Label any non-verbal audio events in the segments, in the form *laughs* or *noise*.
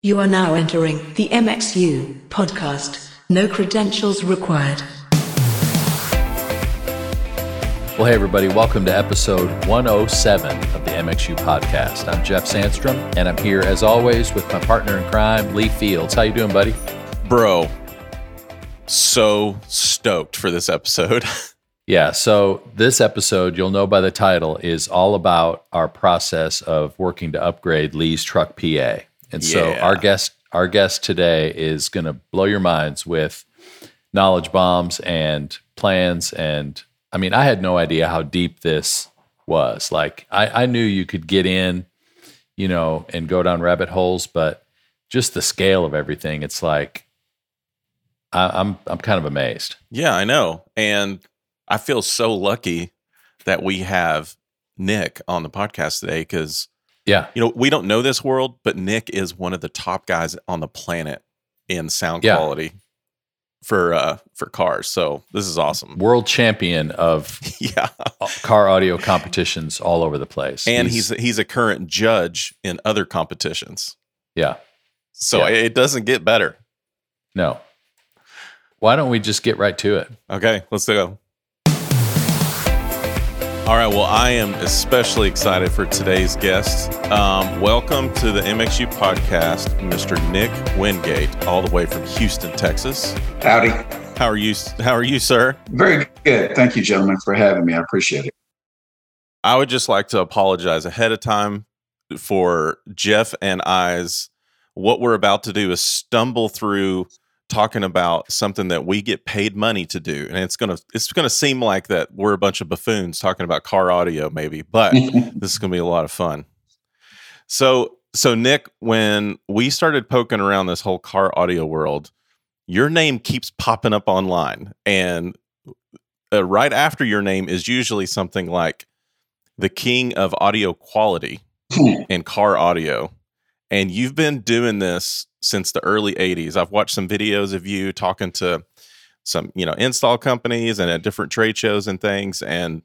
You are now entering the MXU podcast. No credentials required. Well, hey, everybody, welcome to episode 107 of the MXU podcast. I'm Jeff Sandstrom, and I'm here as always with my partner in crime, Lee Fields. How you doing, buddy? Bro, so stoked for this episode. *laughs* Yeah, so this episode, you'll know by the title, is all about our process of working to upgrade Lee's truck PA. And so our guest our guest today is going to blow your minds with knowledge bombs and plans and I mean, I had no idea how deep this was. Like I, I knew you could get in, you know, and go down rabbit holes, but just the scale of everything, it's like I, I'm I'm kind of amazed. yeah, I know. And I feel so lucky that we have Nick on the podcast today because, Yeah. you know, we don't know this world, but Nick is one of the top guys on the planet in sound Yeah. quality for uh for cars. So this is awesome. World champion of *laughs* yeah. car audio competitions all over the place. And he's he's a current judge in other competitions. yeah, So Yeah. it doesn't get better. no. Why don't we just get right to it? Okay, let's go. All right, well, I am especially excited for today's guest. Um, welcome to the MXU podcast, Mr. Nick Wingate, all the way from Houston, Texas. Howdy. How are you? How are you, sir? Very good. Thank you, gentlemen, for having me. I appreciate it. I would just like to apologize ahead of time for Jeff and I's. What we're about to do is stumble through talking about something that we get paid money to do, and it's gonna it's gonna seem like that we're a bunch of buffoons talking about car audio, maybe, but *laughs* this is gonna be a lot of fun. So, so Nick, when we started poking around this whole car audio world, your name keeps popping up online, and uh, right after your name is usually something like the king of audio quality in car audio. And you've been doing this since the early 80s. I've watched some videos of you talking to some, you know, install companies and at different trade shows and things. And,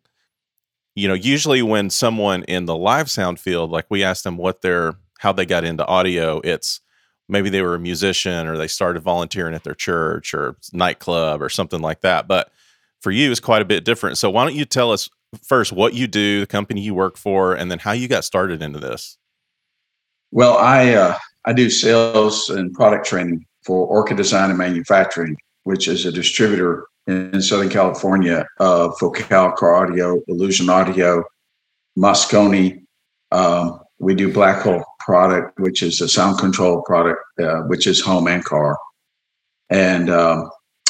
you know, usually when someone in the live sound field, like we ask them what their, how they got into audio, it's maybe they were a musician or they started volunteering at their church or nightclub or something like that. But for you, it's quite a bit different. So why don't you tell us first what you do, the company you work for, and then how you got started into this? Well, I uh, I do sales and product training for Orca Design and Manufacturing, which is a distributor in Southern California of Focal Car Audio, Illusion Audio, Moscone. Um, we do Black Hole product, which is a sound control product, uh, which is home and car, and um,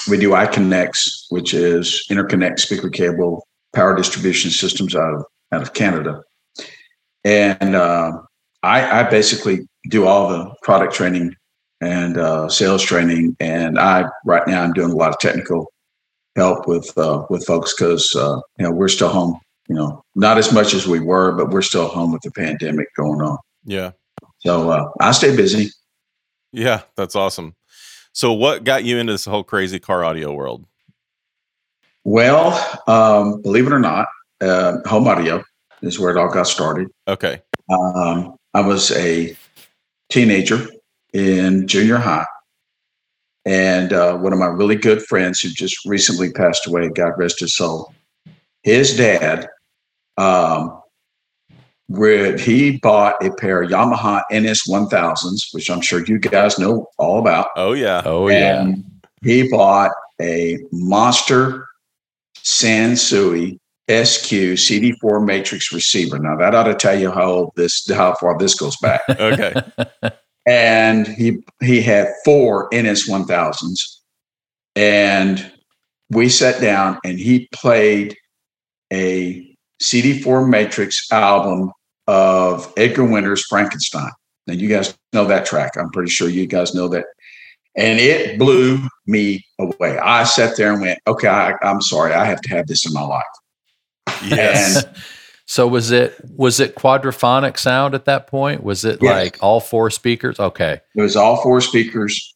we do iConnects, which is interconnect speaker cable power distribution systems out of out of Canada, and uh, I, I basically do all the product training and uh, sales training, and I right now I'm doing a lot of technical help with uh, with folks because uh, you know we're still home. You know, not as much as we were, but we're still home with the pandemic going on. Yeah. So uh, I stay busy. Yeah, that's awesome. So what got you into this whole crazy car audio world? Well, um, believe it or not, uh, home audio is where it all got started. Okay. Um, I was a teenager in junior high. And uh, one of my really good friends who just recently passed away, God rest his soul, his dad, um, where he bought a pair of Yamaha NS 1000s, which I'm sure you guys know all about. Oh yeah. Oh yeah. He bought a monster Sansui SQ CD4 matrix receiver. Now that ought to tell you how old this, how far this goes back. *laughs* Okay. and he he had four NS 1000s, and we sat down and he played a CD4 Matrix album of Edgar Winter's Frankenstein. And you guys know that track. I'm pretty sure you guys know that. And it blew me away. I sat there and went, okay, I, I'm sorry. I have to have this in my life. Yes. And So was it was it quadraphonic sound at that point? Was it Yes. like all four speakers? Okay. It was all four speakers.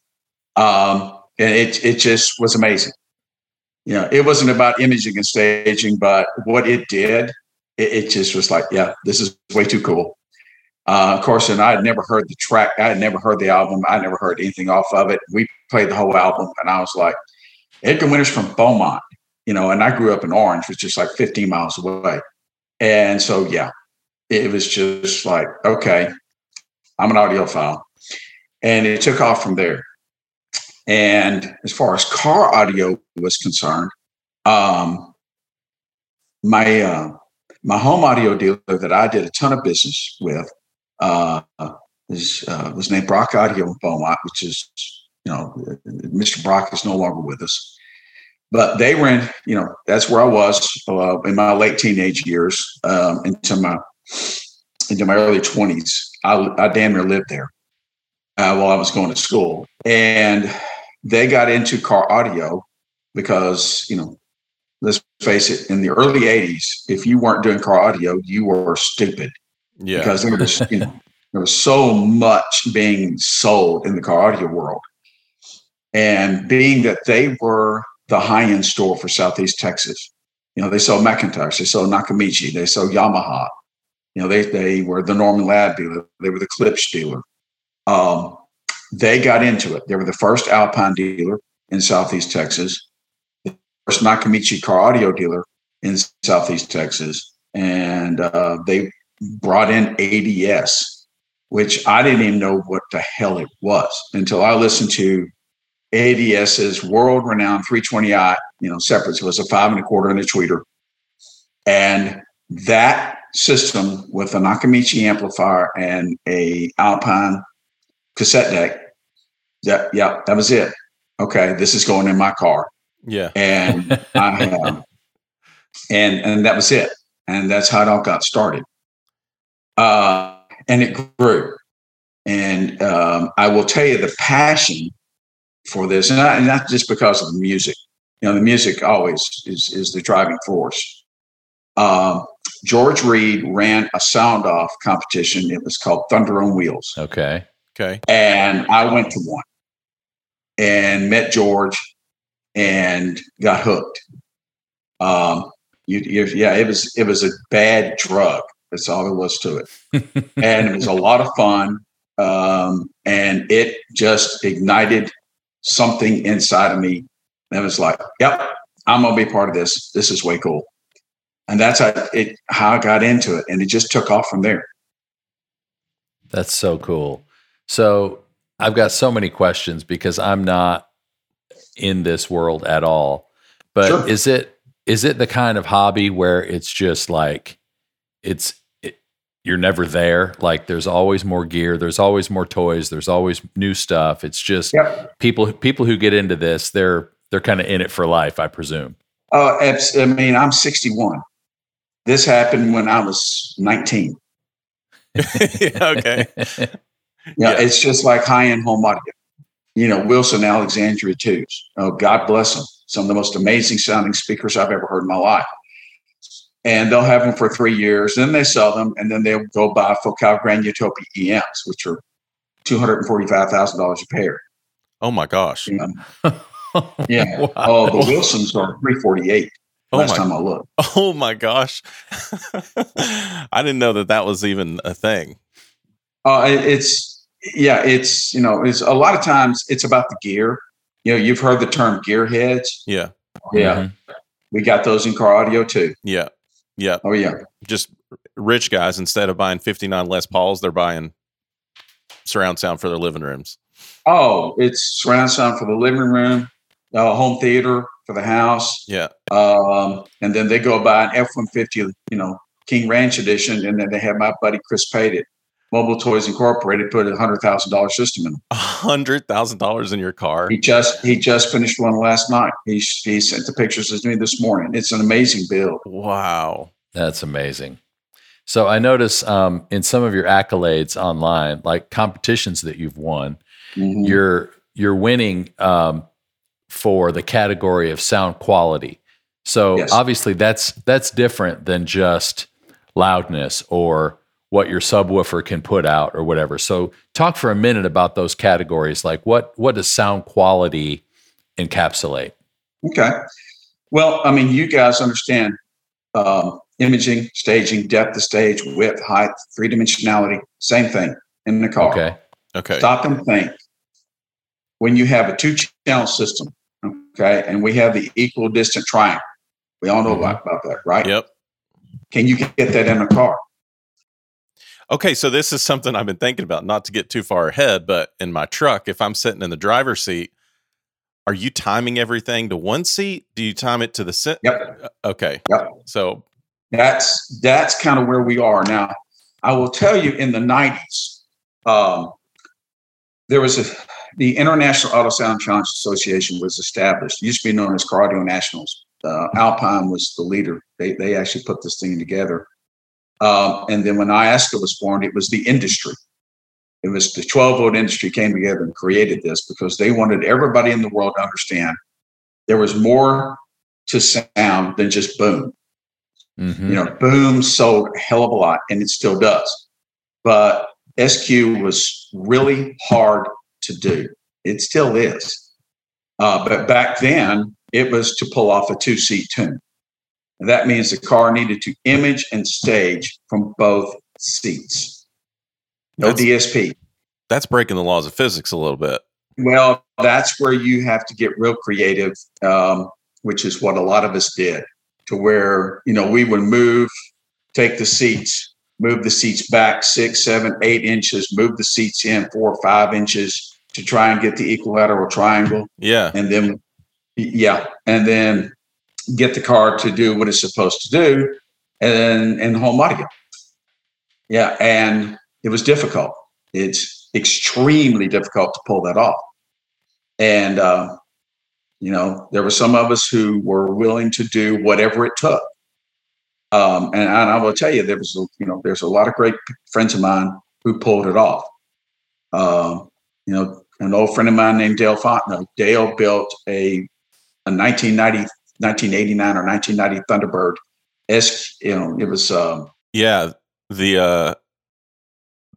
Um, and it it just was amazing. You know, it wasn't about imaging and staging, but what it did, it, it just was like, yeah, this is way too cool. Uh, of course, and I had never heard the track. I had never heard the album. I never heard anything off of it. We played the whole album, and I was like, Edgar Winter's from Beaumont, you know, and I grew up in Orange, which is like 15 miles away. And so, yeah, it was just like, okay, I'm an audiophile. And it took off from there. And as far as car audio was concerned, um, my uh, my home audio dealer that I did a ton of business with uh, is, uh, was named Brock Audio in Beaumont, which is you know Mr. Brock is no longer with us. But they were in, you know, that's where I was uh, in my late teenage years um, into my into my early twenties. I, I damn near lived there uh, while I was going to school, and they got into car audio because you know let's face it in the early 80s if you weren't doing car audio you were stupid Yeah. because there was you know *laughs* there was so much being sold in the car audio world and being that they were the high-end store for southeast texas. You know they sell McIntosh they sell nakamichi they sell yamaha. You know they, they were the norman ladd dealer they were the klipsch dealer. Um, they got into it. They were the first alpine dealer in southeast texas the first nakamichi car audio dealer in southeast texas and uh, they brought in ADS which i didn't even know what the hell it was until i listened to ADS's world-renowned 320i you know separate so it was a five and a quarter and a tweeter. And that system with a nakamichi amplifier and a alpine cassette deck yeah yeah that was it. Okay this is going in my car. Yeah. and I *laughs* have, and and that was it, and that's how it all got started. Uh, and it grew, and um, I will tell you the passion for this, and, not, and not just because of the music. You know, the music always is is the driving force. Um, George Reed ran a sound off competition. It was called Thunder on Wheels Okay. Okay. and I went to one and met George and got hooked. Um, you, you, yeah, it was it was a bad drug. That's all there was to it, *laughs* and it was a lot of fun. Um, and it just ignited something inside of me. And it was like, "Yep, I'm gonna be part of this. This is way cool." And that's how it how I got into it, and it just took off from there. That's so cool. So I've got so many questions because I'm not in this world at all. But Sure. is it is it the kind of hobby where it's just like it's it, you're never there? Like there's always more gear, there's always more toys, there's always new stuff. It's just Yep. people people who get into this, they're they're kind of in it for life, I presume. Uh, I mean, I'm 61. This happened when I was 19. *laughs* okay. Yeah, Yeah. it's just like high end home audio. You know, Wilson Alexandria twos. Oh, God bless them. Some of the most amazing sounding speakers I've ever heard in my life. And they'll have them for three years, then they sell them, and then they'll go buy Focal Grand Utopia EMs, which are two hundred and forty-five thousand dollars a pair. Oh my gosh. You *laughs* know? Yeah. Wow. Oh, the Wilsons are three forty-eight. Oh Last my. time I looked. *laughs* Oh my gosh. *laughs* I didn't know that that was even a thing. Uh, it- it's yeah, it's you know, it's a lot of times it's about the gear. You know, you've heard the term gearheads. Yeah. Yeah, Mhm. we got those in car audio too. Yeah. Yeah. Oh yeah, Just rich guys instead of buying 59 Les Pauls, they're buying surround sound for their living rooms. oh, it's surround sound for the living room, uh, home theater for the house, Yeah. um, and then they go buy an F one fifty, you know, King Ranch edition, and then they have my buddy Chris Pated, Mobile Toys Incorporated, put a hundred thousand dollar system in. A hundred thousand dollars in your car. He just he just finished one last night. He he sent the pictures to me this morning. It's an amazing build. Wow. That's amazing. So I notice um, in some of your accolades online, like competitions that you've won, Mhm. you're you're winning um, for the category of sound quality. So Yes. obviously that's that's different than just loudness or what your subwoofer can put out or whatever. So talk for a minute about those categories. Like what what does sound quality encapsulate? Okay. Well, I mean, you guys understand um, imaging, staging, depth of stage, width, height, three dimensionality, same thing in the car. Okay. Okay. Stop and think. When you have a two channel system, okay, and we have the equal distant triangle, we all know Mhm. about, about that, right? Yep. Can you get that in a car? Okay, so this is something I've been thinking about, not to get too far ahead, but in my truck, if I'm sitting in the driver's seat, are you timing everything to one seat? Do you time it to the sit? Yep. Okay. Yep. So, That's that's kind of where we are now. I will tell you, in the '90s, um, there was a the International Auto Sound Challenge Association was established. It used to be known as Car Audio Nationals. Uh, Alpine was the leader. They they actually put this thing together. Um, and then when IASCA was formed, it was the industry. It was the 12 volt industry came together and created this because they wanted everybody in the world to understand there was more to sound than just boom. Mhm. You know, Boom sold a hell of a lot, and it still does. But SQ was really hard to do. It still is. Uh, but back then, it was to pull off a two seat tune. And that means the car needed to image and stage from both seats. No That's- DSP. that's breaking the laws of physics a little bit. Well, that's where you have to get real creative, um, which is what a lot of us did, to where, you know, we would move, take the seats, move the seats back six, seven, eight inches, move the seats in four or five inches to try and get the equilateral triangle. Yeah. And then, yeah, and then get the car to do what it's supposed to do and, and home audio. Yeah. And it was difficult. It's extremely difficult to pull that off. And, uh, you know, there were some of us who were willing to do whatever it took. Um, and, and I will tell you, there was, you know, there's a lot of great friends of mine who pulled it off. Um, you know, an old friend of mine named Dale Fontenot. Dale built a, a 1990, 1989 or 1990 Thunderbird. S, you know, it was, um, Yeah. The uh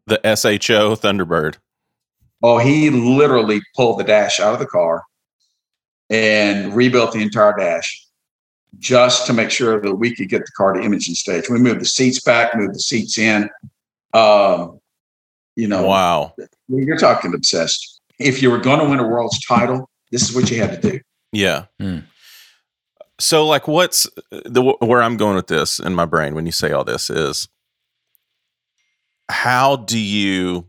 the SHO Thunderbird. Oh, he literally pulled the dash out of the car and rebuilt the entire dash just to make sure that we could get the car to imaging stage. We moved the seats back, moved the seats in. Um, you know, Wow. you're talking obsessed. If you were going to win a world's title, this is what you had to do. Yeah. Hmm. So, like, what's the where I'm going with this in my brain when you say all this is how do you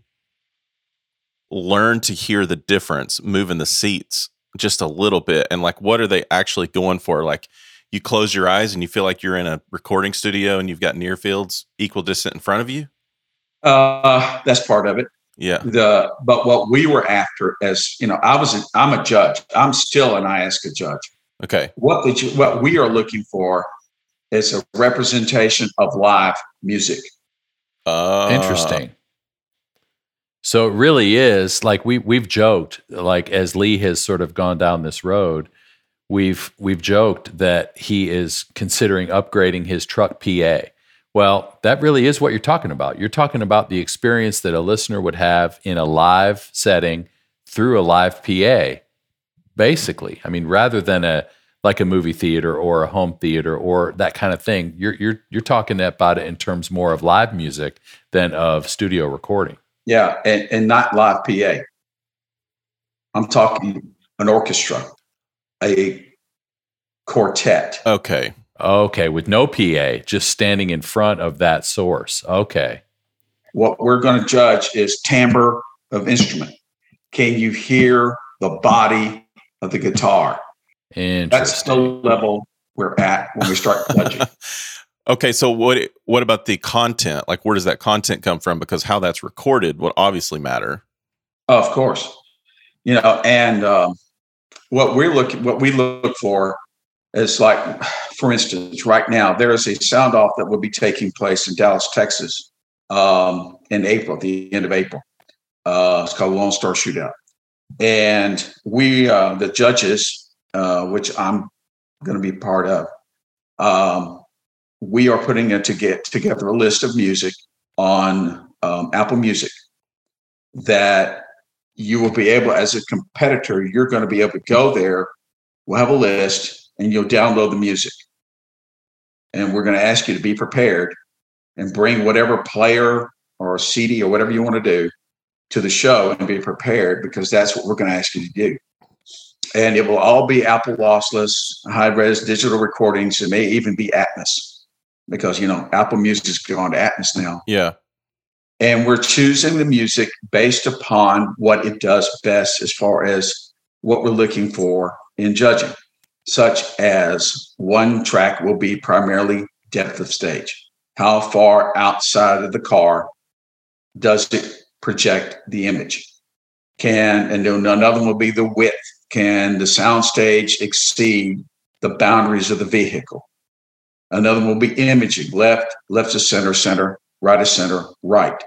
learn to hear the difference moving the seats just a little bit? And, like, what are they actually going for? Like, you close your eyes and you feel like you're in a recording studio and you've got near fields equal distant in front of you? Uh, that's part of it. Yeah. The but what we were after, as you know, I was I'm a judge. I'm still an IASCA judge. Okay. what the, what we are looking for is a representation of live music. Uh, Interesting. So it really is like we we've joked like as Lee has sort of gone down this road, we've we've joked that he is considering upgrading his truck PA. Well, that really is what you're talking about. You're talking about the experience that a listener would have in a live setting through a live PA. Basically, I mean rather than a like a movie theater or a home theater or that kind of thing. You're you're you're talking about it in terms more of live music than of studio recording. Yeah, and, and not live PA. I'm talking an orchestra, a quartet. Okay. Okay, with no PA, just standing in front of that source. Okay. What we're going to judge is timbre of instrument. Can you hear the body of the guitar? And that's the level we're at when we start judging. *laughs* Okay, so what what about the content? Like where does that content come from? Because how that's recorded would obviously matter. Of course, you know, and um, what we're looking, what we look for is like, for instance, right now there is a sound off that will be taking place in Dallas, Texas, um, in April, the end of April. Uh, it's called Lone Star Shootout, and we, uh, the judges, uh, which I'm going to be part of, um, we are putting it to get together a list of music on um, Apple Music that you will be able, as a competitor, you're going to be able to go there. We'll have a list and you'll download the music. and we're going to ask you to be prepared and bring whatever player or CD or whatever you want to do to the show and be prepared because that's what we're going to ask you to do. And it will all be Apple lossless, high res digital recordings. It may even be Atmos because, you know, Apple Music's gone to Atmos now. Yeah. And we're choosing the music based upon what it does best as far as what we're looking for in judging, such as one track will be primarily depth of stage. How far outside of the car does it project the image? Can, and another one will be the width. Can the soundstage exceed the boundaries of the vehicle? Another one will be imaging left, left to center, center, right to center, right.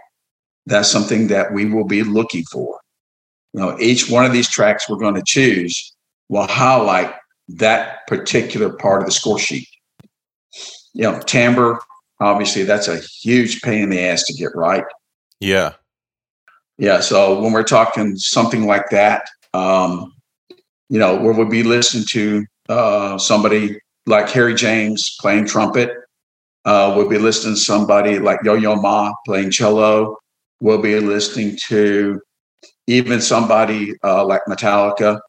That's something that we will be looking for. Now, each one of these tracks we're going to choose will highlight that particular part of the score sheet. You know, timbre, obviously, that's a huge pain in the ass to get right. Yeah. Yeah. So when we're talking something like that, um, you know, where we'll be listening to uh, somebody like Harry James playing trumpet, uh, we'll be listening to somebody like Yo Yo Ma playing cello. We'll be listening to even somebody uh, like Metallica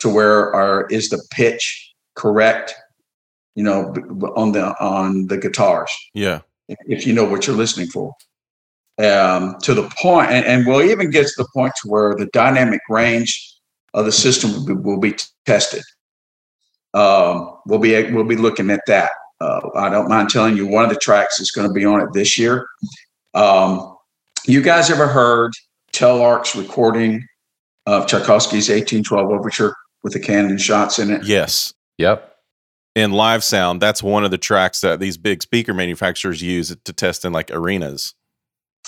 to where our is the pitch correct you know on the on the guitars Yeah. if you know what you're listening for um, to the point and, and we'll even get to the point to where the dynamic range of the system will be, will be tested um, we'll be we'll be looking at that uh, i don't mind telling you one of the tracks is going to be on it this year um, you guys ever heard telarc's recording of tchaikovsky's 1812 overture with the cannon shots in it Yes. Yep. In live sound, that's one of the tracks that these big speaker manufacturers use to test in like arenas.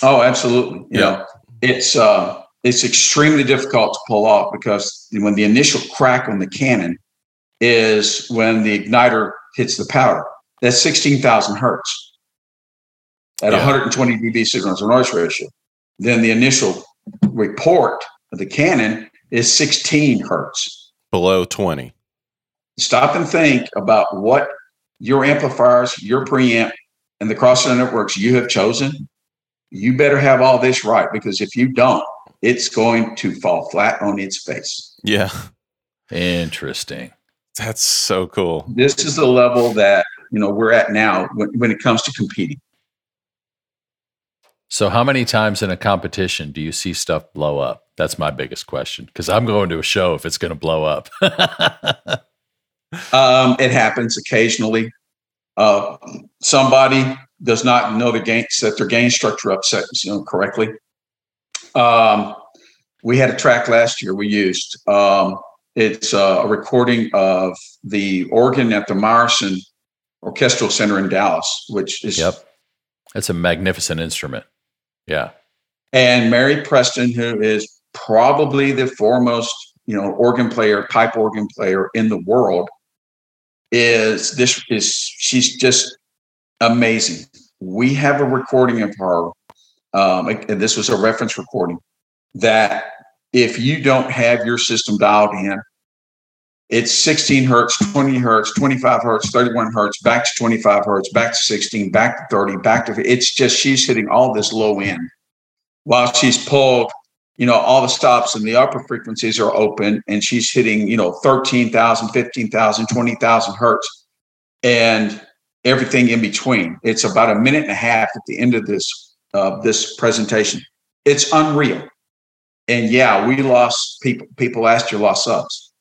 Oh, absolutely. You Yeah. it's uh, it's extremely difficult to pull off because when the initial crack on the cannon is when the igniter hits the powder. That's sixteen thousand hertz at Yeah. 120 dB signal to noise ratio. Then the initial report of the cannon is 16 hertz. Below 20. Stop and think about what your amplifiers, your preamp, and the crossover networks you have chosen. You better have all this right because if you don't, it's going to fall flat on its face. Yeah. Interesting. That's so cool. This is the level that you know we're at now when, when it comes to competing. So, how many times in a competition do you see stuff blow up? That's my biggest question because I'm going to a show if it's going to blow up. *laughs* Um, it happens occasionally. Uh, somebody does not know the gain, set their gain structure up set, you know, correctly. Um, we had a track last year we used. Um, it's uh, a recording of the organ at the Meyerson Orchestral Center in Dallas, which is yep. That's a magnificent instrument. Yeah. and Mary Preston, who is probably the foremost, you know, organ player, pipe organ player in the world, is this is she's just amazing. We have a recording of her, um, and this was a reference recording that if you don't have your system dialed in, it's 16 hertz, 20 hertz, 25 hertz, 31 hertz, back to 25 hertz, back to 16, back to 30, back to it's just she's hitting all this low end while she's pulled, you know, all the stops and the upper frequencies are open and she's hitting, you know, 13,000, 15,000, 20,000 hertz and everything in between. It's about a minute and a half at the end of this uh, this presentation. It's unreal. And yeah, we lost people. People last year lost subs.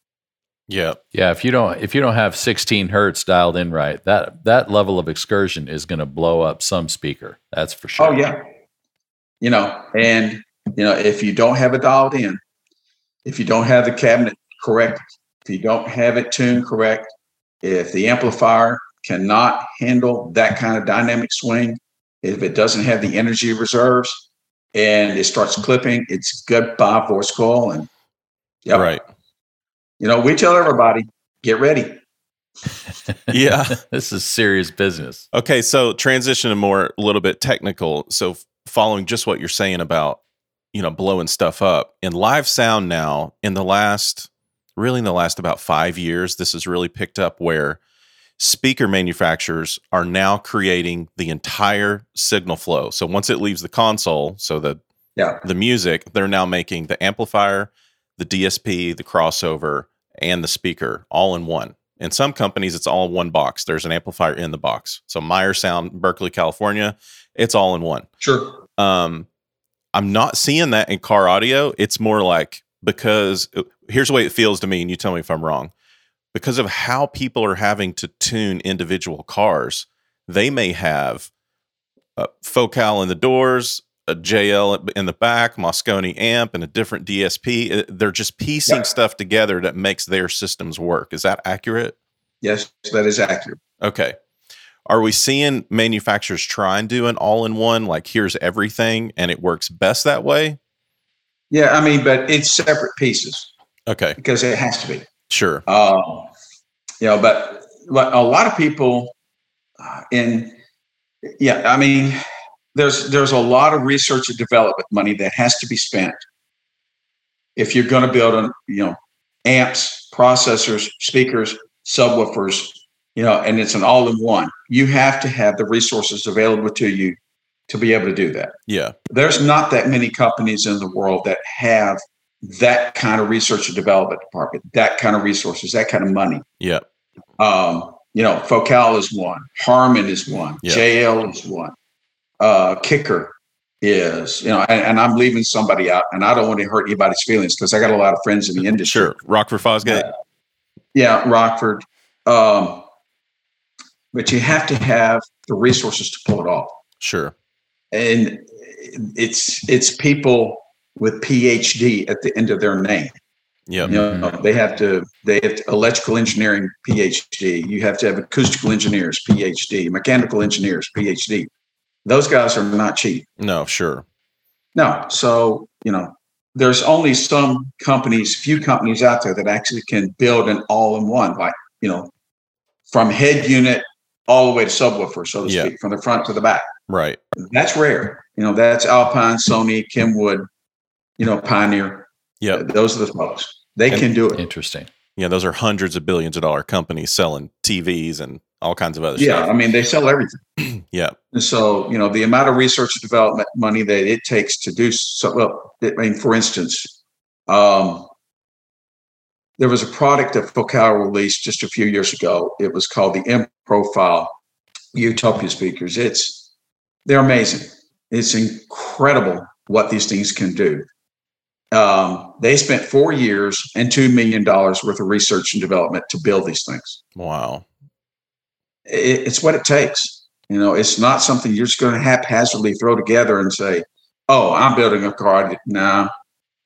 Yeah. Yeah, if you don't if you don't have 16 hertz dialed in right, that that level of excursion is going to blow up some speaker. That's for sure. Oh yeah. You know, and you know, if you don't have it dialed in, if you don't have the cabinet correct, if you don't have it tuned correct, if the amplifier cannot handle that kind of dynamic swing, if it doesn't have the energy reserves and it starts clipping, it's goodbye voice coil. And yeah, Right. You know, we tell everybody, get ready. *laughs* Yeah. this is serious business. Okay, so transition to more a little bit technical. So following just what you're saying about, you know, blowing stuff up in live sound now in the last really in the last about 5 years this has really picked up where speaker manufacturers are now creating the entire signal flow. So once it leaves the console, so the Yeah. the music, they're now making the amplifier, the DSP, the crossover, and the speaker all in one. In some companies, it's all in one box. There's an amplifier in the box. So Meyer Sound, Berkeley, California, it's all in one. Sure. Um, I'm not seeing that in car audio. It's more like because uh, here's the way it feels to me, and you tell me if I'm wrong. Because of how people are having to tune individual cars, they may have a Focal in the doors, a JL in the back, Moscone amp, and a different DSP. Uh, They're just piecing Yeah. stuff together that makes their systems work. Is that accurate? Yes, that is accurate. Okay. Are we seeing manufacturers try and do an all in one, like here's everything and it works best that way? Yeah, I mean, but it's separate pieces Okay. because it has to be. Sure. Um, you know, but, but a lot of people uh, in, yeah, I mean, there's there's a lot of research and development money that has to be spent if you're going to build on, you know, amps, processors, speakers, subwoofers, you know, and it's an all-in-one. You have to have the resources available to you to be able to do that Yeah. there's not that many companies in the world that have that kind of research and development department, that kind of resources, that kind of money. Yeah. Um, you know, Focal is one, Harman is one, Yeah. JL is one, uh, Kicker is, you know, and, and I'm leaving somebody out, and I don't want to hurt anybody's feelings because I got a lot of friends in the industry. Sure. Rockford Fosgate. Yeah, Rockford. Um, but you have to have the resources to pull it off Sure. and it's it's people with PhD at the end of their name. Yeah, You know, they have to they have to, electrical engineering PhD. You have to have acoustical engineers PhD, mechanical engineers PhD. Those guys are not cheap. No, sure. No, so you know, there's only some companies, few companies out there that actually can build an all-in-one, like you know, from head unit all the way to subwoofer, so to Yeah. speak, from the front to the back. Right. That's rare. You know, that's Alpine, Sony, Kenwood, you know, Pioneer. Yeah. Those are the folks. They And- can do it. Interesting. Yeah. Those are hundreds of billions of dollar companies selling TVs and all kinds of other Yeah, I mean, they sell everything. *clears throat* Yeah. And so, you know, the amount of research and development money that it takes to do so, well, I mean, for instance, um, there was a product that Focal released just a few years ago. It was called the M Profile Utopia speakers. It's they're amazing. It's incredible what these things can do. Um, they spent four years and two million dollars worth of research and development to build these things. Wow. It, it's what it takes. You know, it's not something you're just going to haphazardly throw together and say, "Oh, I'm building a car." No,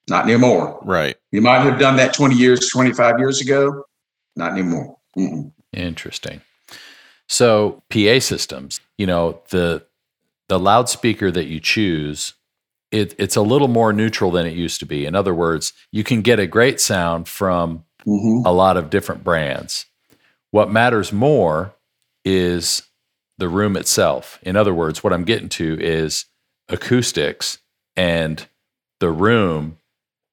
not anymore. Right. You might have done that 20 years, 25 years ago. Not anymore. Mm-mm. Interesting. So PA systems, you know, the the loudspeaker that you choose, it, it's a little more neutral than it used to be. In other words, you can get a great sound from Mhm. a lot of different brands. What matters more is the room itself. In other words, what I'm getting to is acoustics and the room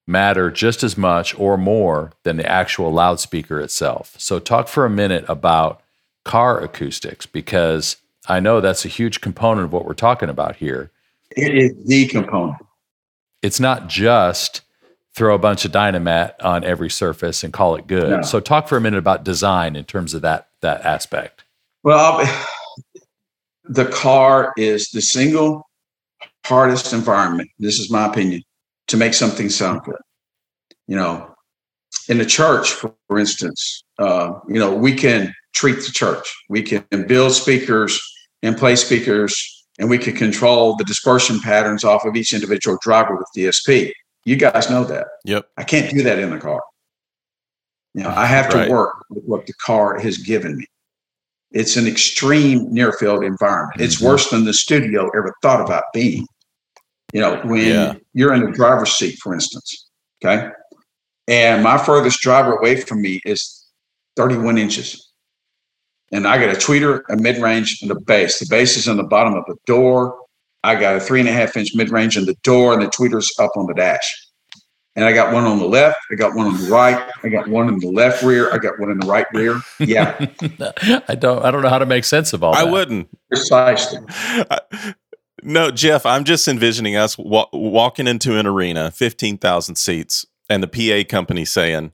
matter just as much or more than the actual loudspeaker itself. So, talk for a minute about car acoustics because I know that's a huge component of what we're talking about here. It is the component. It's not just throw a bunch of dynamat on every surface and call it good. No. So, talk for a minute about design in terms of that that aspect. Well, the car is the single hardest environment. This is my opinion to make something sound good. You know, in the church, for, for instance, uh, you know, we can treat the church. We can build speakers and play speakers, and we can control the dispersion patterns off of each individual driver with DSP. You guys know that. Yep. I can't do that in the car. You know, I have to Right. work with what the car has given me. It's an extreme near field environment. It's Mhm. worse than the studio ever thought about being. You know, when Yeah. you're in the driver's seat, for instance, okay, and my furthest driver away from me is 31 inches. And I got a tweeter, a mid range, and a bass. The bass is in the bottom of the door. I got a three and a half inch mid range in the door, and the tweeter's up on the dash. and I got one on the left, I got one on the right, I got one in the left rear, I got one in the right rear. Yeah, *laughs* I don't. I don't know how to make sense of all. That. I that. wouldn't. precisely. No, Jeff, I'm just envisioning us wa- walking into an arena, 15,000 seats, and the PA company saying,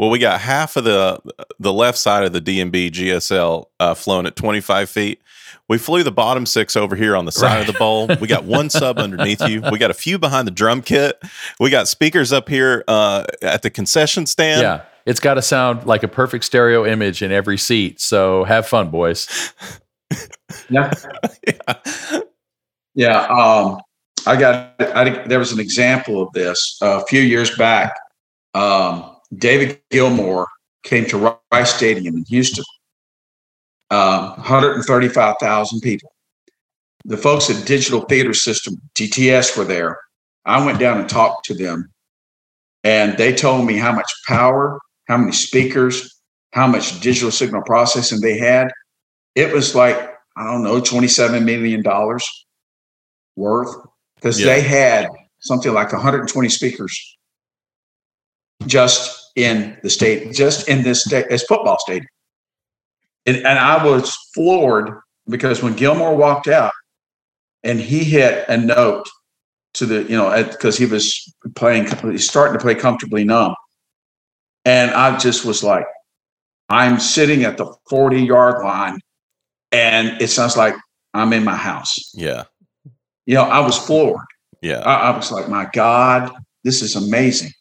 well, we got half of the the left side of the d&b GSL uh, flown at 25 feet. We flew the bottom six over here on the side of the bowl. We got one sub *laughs* underneath you. We got a few behind the drum kit. We got speakers up here uh, at the concession stand. Yeah, it's got to sound like a perfect stereo image in every seat. So have fun, boys. *laughs* Yeah. Yeah, um, I got. I, there was an example of this uh, a few years back. Um, David Gilmour came to Rice Stadium in Houston. Um, 135,000 people. The folks at Digital Theater System (DTS) were there. I went down and talked to them, and they told me how much power, how many speakers, how much digital signal processing they had. It was like I don't know, 27 million dollars worth because Yeah. they had something like 120 speakers just in the state, just in this state, this football stadium. And, and I was floored because when Gilmour walked out and he hit a note to the, you know, because he was playing, he's starting to play comfortably numb. And I just was like, I'm sitting at the 40 yard line and it sounds like I'm in my house. Yeah. You know, I was floored. Yeah. I, I was like, my God, this is amazing.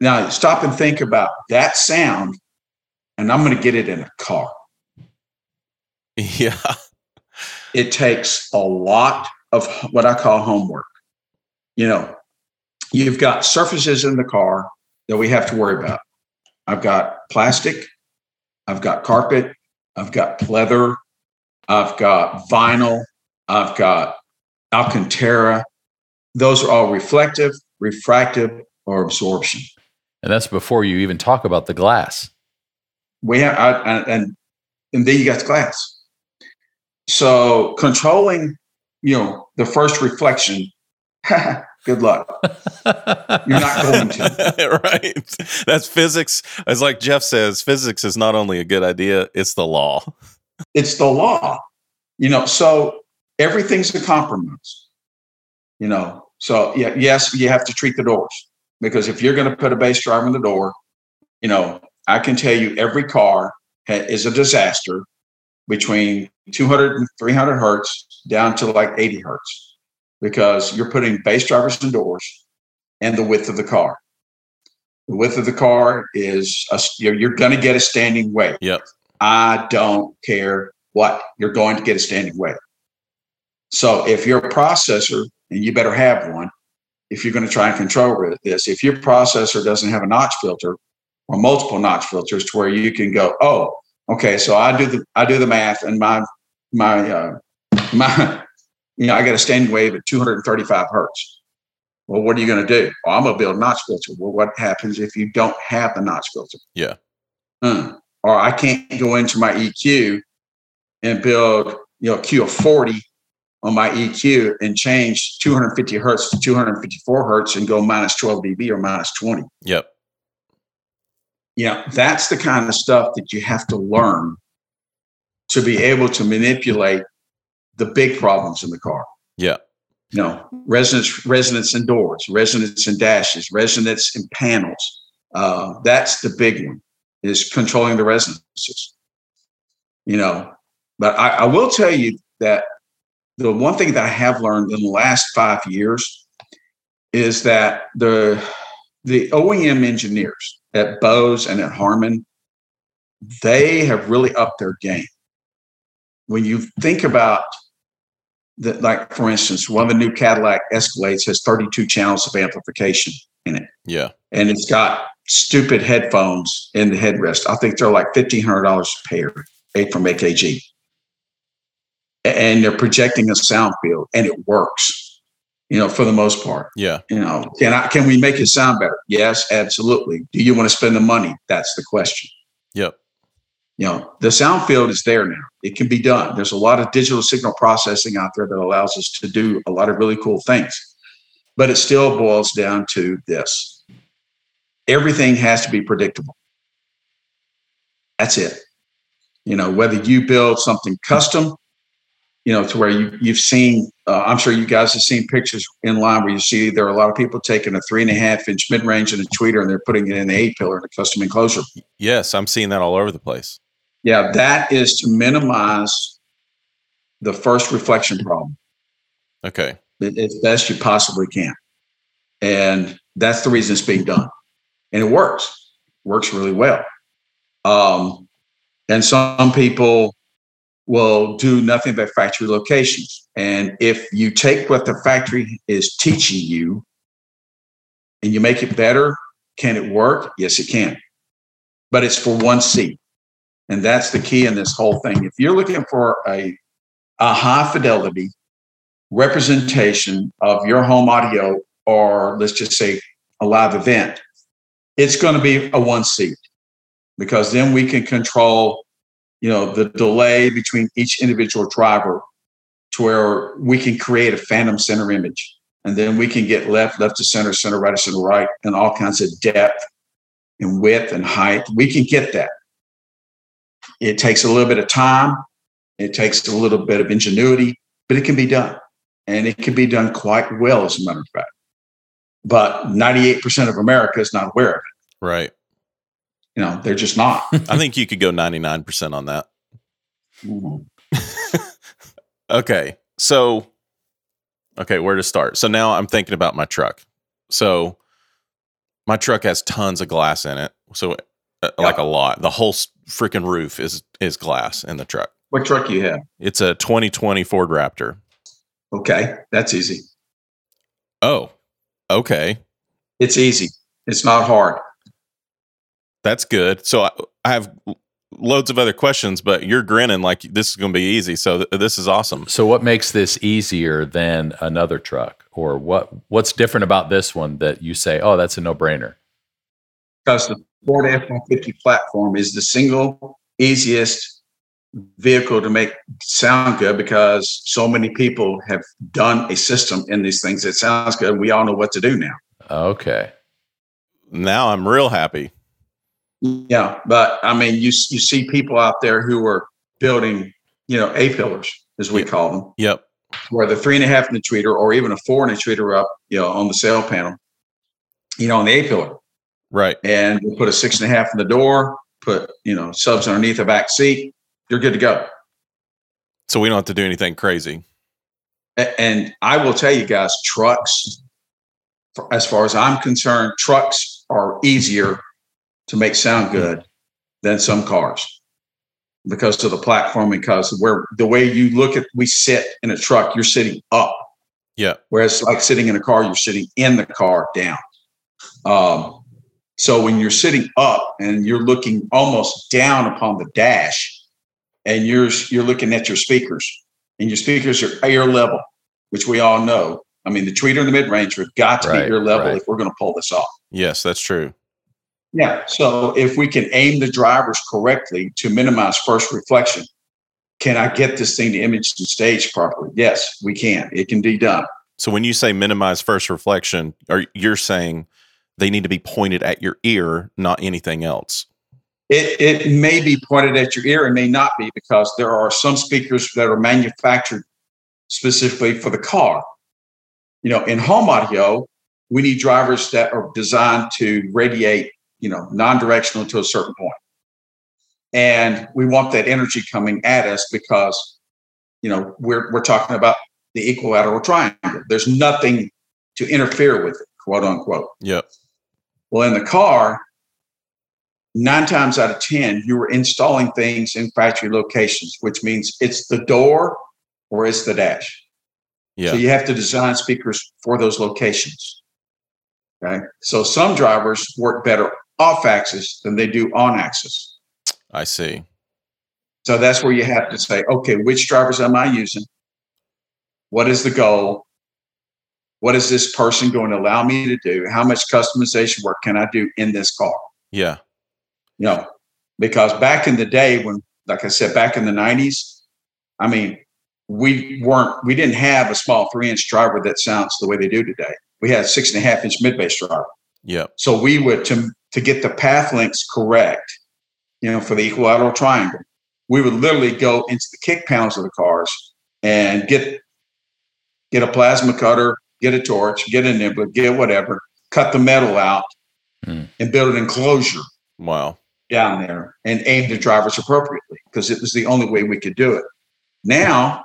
Now stop and think about that sound, and I'm going to get it in a car. Yeah. It takes a lot of what I call homework. You know, you've got surfaces in the car that we have to worry about. I've got plastic, I've got carpet, I've got leather, I've got vinyl, I've got Alcantara. Those are all reflective, refractive, or absorption. And that's before you even talk about the glass. we have I, and, and and then you got the glass so controlling you know the first reflection *laughs* good luck *laughs* you're not going to *laughs* right. That's physics. As like Jeff says, physics is not only a good idea, it's the law. it's the law you know so everything's a compromise you know so yeah yes you have to treat the doors because if you're going to put a bass driver in the door you know i can tell you every car ha- is a disaster between 200 and 300 hertz down to like 80 hertz because you're putting bass drivers in doors and the width of the car the width of the car is a, you're, you're going to get a standing wave Yep. I don't care what, you're going to get a standing wave. So if you're a processor, and you better have one, if you're going to try and control this, if your processor doesn't have a notch filter or multiple notch filters to where you can go, oh, okay, so I do the I do the math and my my uh, my you know I got a standing wave at 235 hertz. Well, what are you going to do? Well, I'm going to build a notch filter. Well, what happens if you don't have the notch filter? Yeah. Hmm. Or I can't go into my EQ and build, you know, Q of 40 on my EQ and change 250 hertz to 254 hertz and go minus 12 dB or minus 20. Yep. Yeah, that's the kind of stuff that you have to learn to be able to manipulate the big problems in the car. Yeah. You know, resonance, resonance in doors, resonance in dashes, resonance in panels. Uh, that's the big one is controlling the resonances. You know, but I, I will tell you that the one thing that I have learned in the last five years is that the the OEM engineers at Bose and at Harman, they have really upped their game. When you think about that, like for instance, one of the new Cadillac Escalades has 32 channels of amplification in it, Yeah. and it's got stupid headphones in the headrest. I think they're like fifteen hundred dollars a pair, made from AKG, and they're projecting a sound field, and it works. You know, for the most part Yeah. you know can i can we make it sound better yes absolutely do you want to spend the money that's the question Yep. you know the sound field is there now it can be done there's a lot of digital signal processing out there that allows us to do a lot of really cool things But it still boils down to this everything has to be predictable. That's it. You know, whether you build something custom, you know, to where you, you've seen, uh, I'm sure you guys have seen pictures in line where you see there are a lot of people taking a three and a half inch mid range and a tweeter and they're putting it in the A pillar in a custom enclosure. Yes, I'm seeing that all over the place. Yeah, that is to minimize the first reflection problem Okay. as best you possibly can. And that's the reason it's being done. And it works, works really well. Um, and some people will do nothing but factory locations. And if you take what the factory is teaching you and you make it better, can it work? Yes, it can. But it's for one seat. And that's the key in this whole thing. If you're looking for a, a high fidelity representation of your home audio, or let's just say a live event, it's going to be a one seat because then we can control, you know, the delay between each individual driver to where we can create a phantom center image. And then we can get left, left to center, center, right to center, right, and all kinds of depth and width and height. We can get that. It takes a little bit of time. It takes a little bit of ingenuity, but it can be done. And it can be done quite well, as a matter of fact. But 98% of America is not aware of it. Right. You know, they're just not. *laughs* I think you could go 99% on that. *laughs* Okay. So, okay, where to start? So now I'm thinking about my truck. So, my truck has tons of glass in it. So, uh, like a lot. The whole freaking roof is is glass in the truck. what truck you have? It's a 2020 Ford Raptor. Okay, that's easy. Oh, okay. It's easy. It's not hard. That's good. So I, I have loads of other questions, but you're grinning like this is going to be easy. So th- this is awesome. So what makes this easier than another truck? Or what what's different about this one that you say, "Oh, that's a no-brainer?" Because the Ford F-150 platform is the single easiest vehicle to make sound good because so many people have done a system in these things that sounds good. We all know what to do now. Okay. Now I'm real happy. Yeah, but I mean, you you see people out there who are building, you know, A pillars as we call them, Yep. where the three and a half inch tweeter or even a four inch tweeter up, you know, on the sail panel, you know, on the A pillar, Right. and we put a six and a half in the door, put you know subs underneath the back seat, you're good to go. So we don't have to do anything crazy. And I will tell you guys, trucks, as far as I'm concerned, trucks are easier to make sound good than some cars because of the platform, because where the way you look at, we sit in a truck, you're sitting up. Yeah. Whereas like sitting in a car, you're sitting in the car down. Um, so when you're sitting up and you're looking almost down upon the dash and you're, you're looking at your speakers and your speakers are ear level, which we all know. I mean, the tweeter and the mid range have got to Right, be ear level right. if we're going to pull this off. Yes, that's true. Yeah. So if we can aim the drivers correctly to minimize first reflection, can I get this thing to image the stage properly? Yes, we can. It can be done. So when you say minimize first reflection, are you're saying they need to be pointed at your ear, not anything else? It, it may be pointed at your ear and may not be because there are some speakers that are manufactured specifically for the car. You know, in home audio, we need drivers that are designed to radiate, you know, non-directional to a certain. And we want that energy coming at us because, you know, we're we're talking about the equilateral triangle. There's nothing to interfere with it, quote unquote. Yep. Well, in the car, nine times out of 10, you were installing things in factory locations, which means it's the door or it's the dash. Yeah. So you have to design speakers for those locations. Okay. So some drivers work better off axis than they do on axis. I see. So that's where you have to say, okay, which drivers am I using? What is the goal? What is this person going to allow me to do? How much customization work can I do in this car? Yeah. you know, because back in the day when, like I said, back in the 90s, I mean, we weren't, we didn't have a small three inch driver that sounds the way they do today. we had six and a half inch mid bass driver. Yeah. So we would to to get the path links correct, you know, for the equilateral triangle, we would literally go into the kick panels of the cars and get get a plasma cutter, get a torch, get a nibbler, get whatever, cut the metal out, Hmm. and build an enclosure Wow. down there and aim the drivers appropriately because it was the only way we could do it. Now,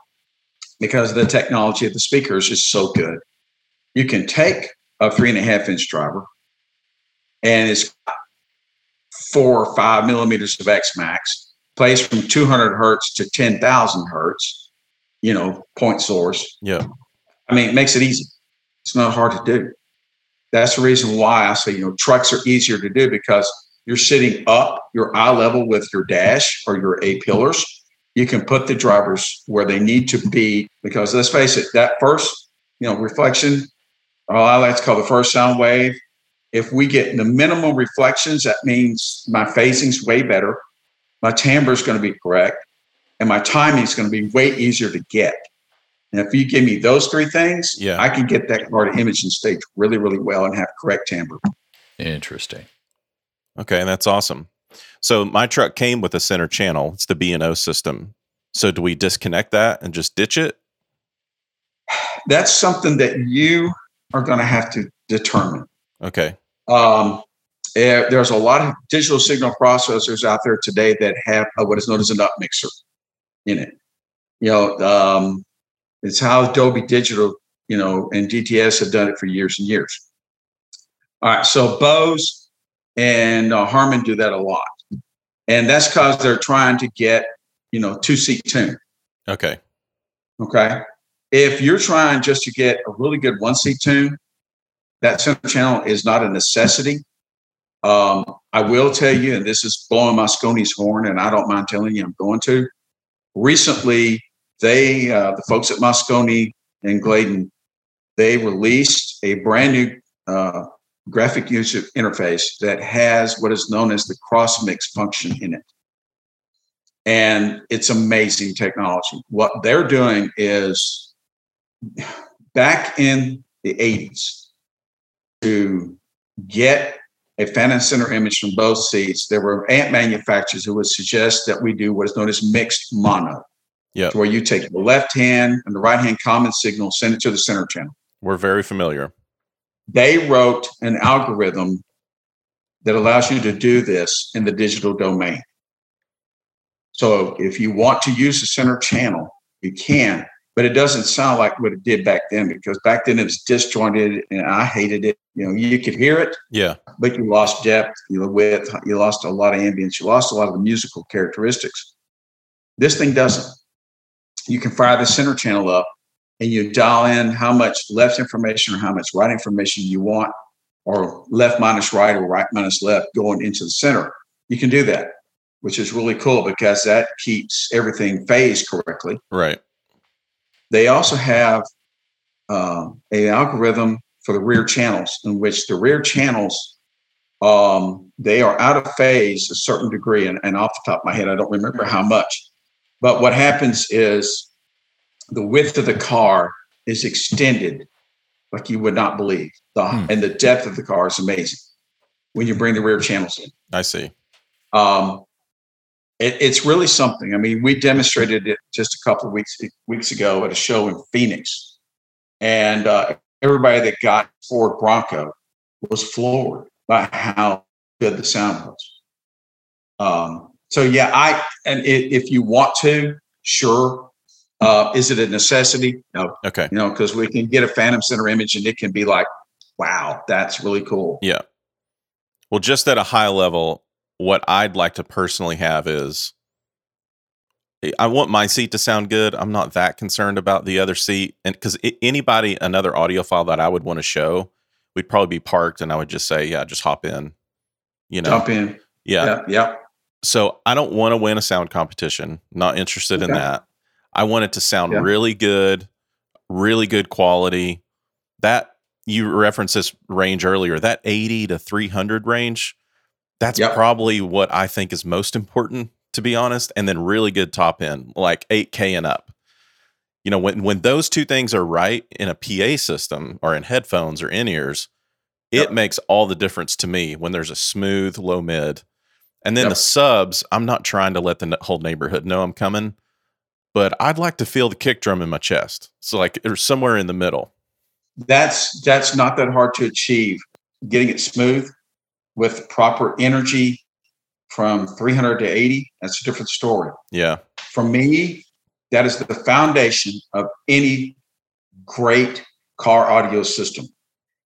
because the technology of the speakers is so good, you can take a three and a half inch driver and it's four or five millimeters of X max, plays from 200 hertz to 10,000 hertz, you know, point source. Yeah. I mean, it makes it easy. It's not hard to do. That's the reason why I say, you know, trucks are easier to do because you're sitting up your eye level with your dash or your A pillars. You can put the drivers where they need to be because let's face it, that first, you know, reflection, or I like to call the first sound wave. If we get the minimum reflections, that means my phasing's way better, my timbre is going to be correct, and my timing is going to be way easier to get. And if you give me those three things, Yeah. I can get that car to image and stage really, really well and have correct timbre. Interesting. Okay, that's awesome. So my truck came with a center channel. It's the B and O system. So do we disconnect that and just ditch it? That's something that you are going to have to determine. Okay. Um, eh, there's a lot of digital signal processors out there today that have uh, what is known as a nut mixer in it. You know, um, it's how Dolby Digital, you know, and DTS have done it for years and years. All right, so Bose and uh, Harman do that a lot, and that's because they're trying to get, you know, two seat tune. Okay. Okay. If you're trying just to get a really good one seat tune, that center channel is not a necessity. Um, I will tell you, and this is blowing Mosconi's horn, and I don't mind telling you, I'm going to. Recently, they, uh, the folks at Mosconi and Gladen, they released a brand new uh, graphic user interface that has what is known as the cross mix function in it and it's amazing technology. What they're doing is back in the 80s to get a phantom center image from both seats, there were amp manufacturers who would suggest that we do what is known as mixed mono. Where you take the left hand and the right hand common signal, send it to the center channel. We're very familiar. They wrote an algorithm that allows you to do this in the digital domain. So if you want to use the center channel, you can, but it doesn't sound like what it did back then because back then it was disjointed and I hated it. You know, you could hear it, Yeah. but you lost depth, you width, you lost a lot of ambience, you lost a lot of the musical characteristics. This thing doesn't. You can fire the center channel up and you dial in how much left information or how much right information you want, or left minus right or right minus left going into the center. You can do that, which is really cool because that keeps everything phased correctly. Right. They also have um, a algorithm for the rear channels, in which the rear channels um, they are out of phase a certain degree, and, and off the top of my head, I don't remember how much. But what happens is the width of the car is extended like you would not believe, the, Hmm. and the depth of the car is amazing when you bring the rear channels in I see. um, it, it's really something. I mean, we demonstrated it just a couple of weeks weeks ago at a show in Phoenix, and uh, everybody that got Ford Bronco was floored by how good the sound was. Um, so yeah, I and i if you want to, sure. Uh, is it a necessity? No, Okay. you know, because we can get a Phantom Center image and it can be like, wow, that's really cool. Yeah. Well, just at a high level, what I'd like to personally have is I want my seat to sound good. I'm not that concerned about the other seat. And because anybody, another audiophile that I would want to show, we'd probably be parked and I would just say, yeah, just hop in. You know, Jump in. yeah. Yeah, yeah. So I don't want to win a sound competition. Not interested in that. I want it to sound Yeah. really good, really good quality. That you referenced this range earlier, that 80 to 300 range, that's Yep. probably what I think is most important, to be honest. And then really good top end, like 8K and up. you know, when when those two things are right in a PA system or in headphones or in ears, it Yep. makes all the difference to me when there's a smooth low mid. And then Yep. the subs, I'm not trying to let the whole neighborhood know I'm coming, but I'd like to feel the kick drum in my chest. So like or somewhere in the middle. That's that's not that hard to achieve. Getting it smooth with proper energy from 300 to 80, that's a different story. Yeah. For me, that is the foundation of any great car audio system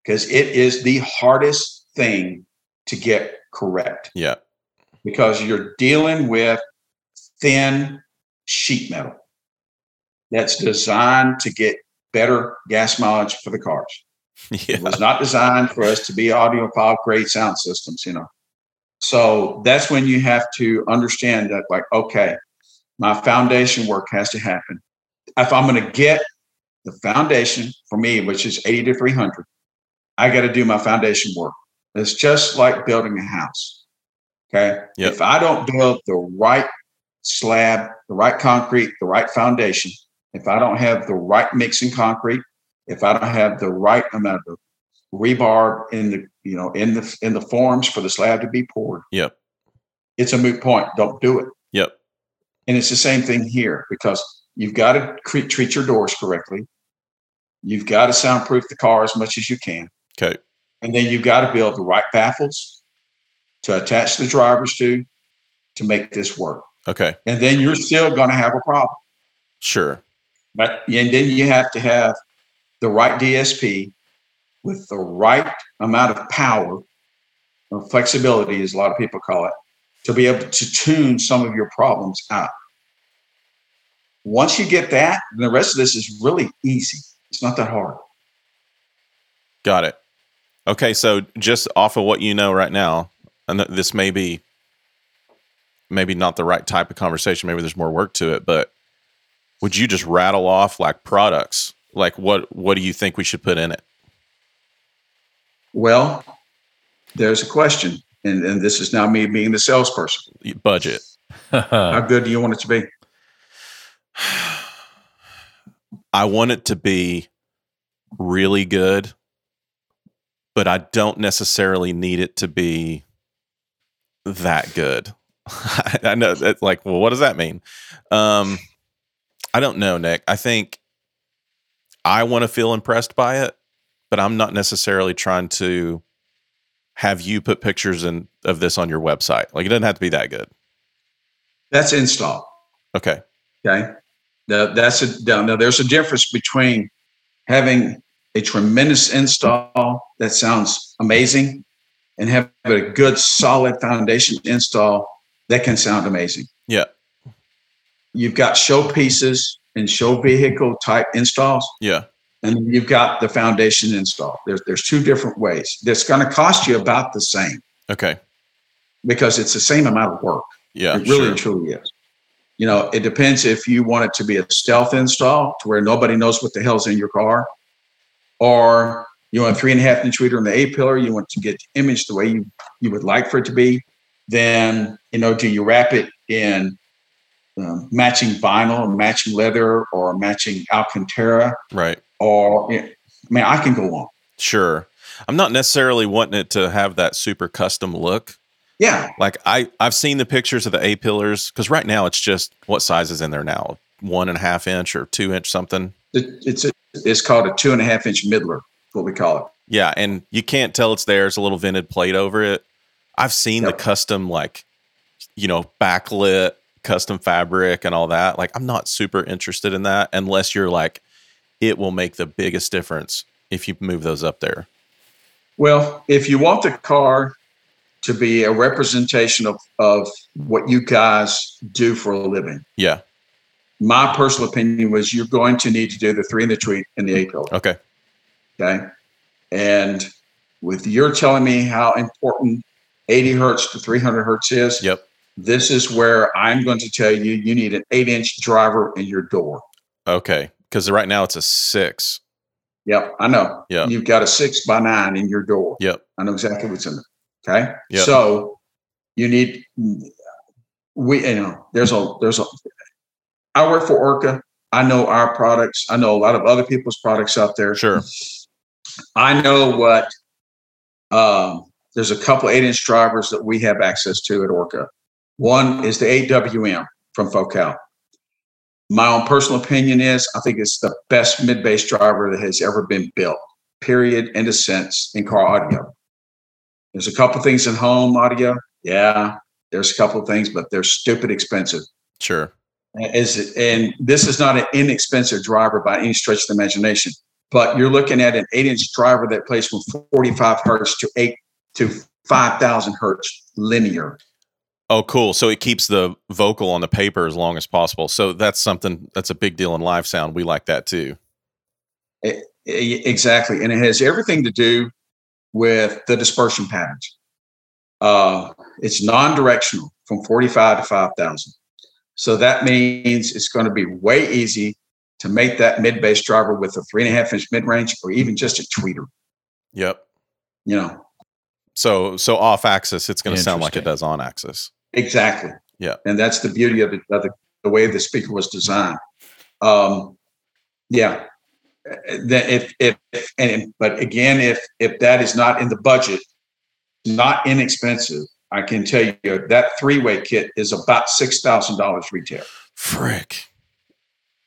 because it is the hardest thing to get correct Yeah. because you're dealing with thin sheet metal that's designed to get better gas mileage for the cars. *laughs* Yeah. It was not designed for us to be audiophile grade sound systems, you know. So that's when you have to understand that, like, okay, my foundation work has to happen. If I'm going to get the foundation for me, which is 80 to 300, I got to do my foundation work. It's just like building a house. Okay. Yep. If I don't build the right slab, the right concrete, the right foundation, if I don't have the right mixing concrete, if I don't have the right amount of rebar in the you know in the in the forms for the slab to be poured, Yep. it's a moot point. Don't do it. Yep. And it's the same thing here because you've got to cre- treat your doors correctly. You've got to soundproof the car as much as you can. Okay. And then you've got to build the right baffles to attach the drivers to to make this work. Okay. And then you're still going to have a problem. Sure. But and then you have to have the right DSP with the right amount of power or flexibility, as a lot of people call it, to be able to tune some of your problems out. Once you get that, the rest of this is really easy. It's not that hard. Got it. Okay, so just off of what you know right now, and this may be maybe not the right type of conversation. Maybe there's more work to it, but would you just rattle off like products? Like what what do you think we should put in it? Well, there's a question, and, and this is now me being the salesperson. Budget. *laughs* How good do you want it to be? *sighs* I want it to be really good, but I don't necessarily need it to be that good. *laughs* I know that's like, well, what does that mean? Um, I don't know, Nick. I think I want to feel impressed by it, but I'm not necessarily trying to have you put pictures in, of this on your website. Like, it doesn't have to be that good. That's install. Okay. Okay. Now, that's a now, there's a difference between having a tremendous install that sounds amazing and having a good solid foundation install that can sound amazing. Yeah. You've got show pieces and show vehicle type installs, Yeah. and you've got the foundation install. There's there's two different ways. That's going to cost you about the same Okay. because it's the same amount of work. Yeah. it really sure. truly is. You know, it depends if you want it to be a stealth install to where nobody knows what the hell's in your car, or you want a three and a half inch reader in the A pillar, you want to get the image the way you, you would like for it to be, then, you know, do you wrap it in um, matching vinyl, matching leather, or matching Alcantara, Right. or, I mean, I can go on. Sure. I'm not necessarily wanting it to have that super custom look. Yeah. Like I, I've seen the pictures of the A pillars because right now it's just what size is in there now? One and a half inch or two inch something. It, it's, a, it's called a two and a half inch middler, what we call it. Yeah, and you can't tell it's there. It's a little vented plate over it. I've seen Yep. the custom like, you know, backlit custom fabric and all that. Like I'm not super interested in that unless you're like, it will make the biggest difference if you move those up there. Well, if you want the car to be a representation of, of what you guys do for a living, Yeah. my personal opinion was you're going to need to do the three in the tweet and the A pillar. Okay. Okay. And with your telling me how important 80 hertz to 300 hertz is, Yep. This is where I'm going to tell you you need an eight inch driver in your door. Okay. Because right now it's a six. Yep, I know. Yeah. You've got a six by nine in your door. Yep. I know exactly what's in there. Okay. Yep. So you need we you know there's a there's a I work for Orca. I know our products. I know a lot of other people's products out there. Sure. I know what. Um, there's a couple eight inch drivers that we have access to at Orca. One is the 8WM from Focal. My own personal opinion is I think it's the best mid bass driver that has ever been built, period, end of sense in car audio. There's a couple things in home audio. Yeah, there's a couple of things, but they're stupid expensive. Sure. Is and this is not an inexpensive driver by any stretch of the imagination, but you're looking at an eight inch driver that plays from 45 hertz to eight to 5,000 hertz linear. Oh, cool. So it keeps the vocal on the paper as long as possible. So that's something that's a big deal in live sound. We like that too. It, it, exactly. And it has everything to do with the dispersion patterns. Uh, it's non directional from 45 to 5,000. So that means it's going to be way easy to make that mid bass driver with a three and a half inch mid range or even just a tweeter. Yep. You know, so so off axis, it's going to sound like it does on axis. Exactly. Yeah. And that's the beauty of, it, the, the way the speaker was designed. Um, yeah. That if if and but again, if if that is not in the budget, not inexpensive, I can tell you that three way kit is about six thousand dollars retail. Frick.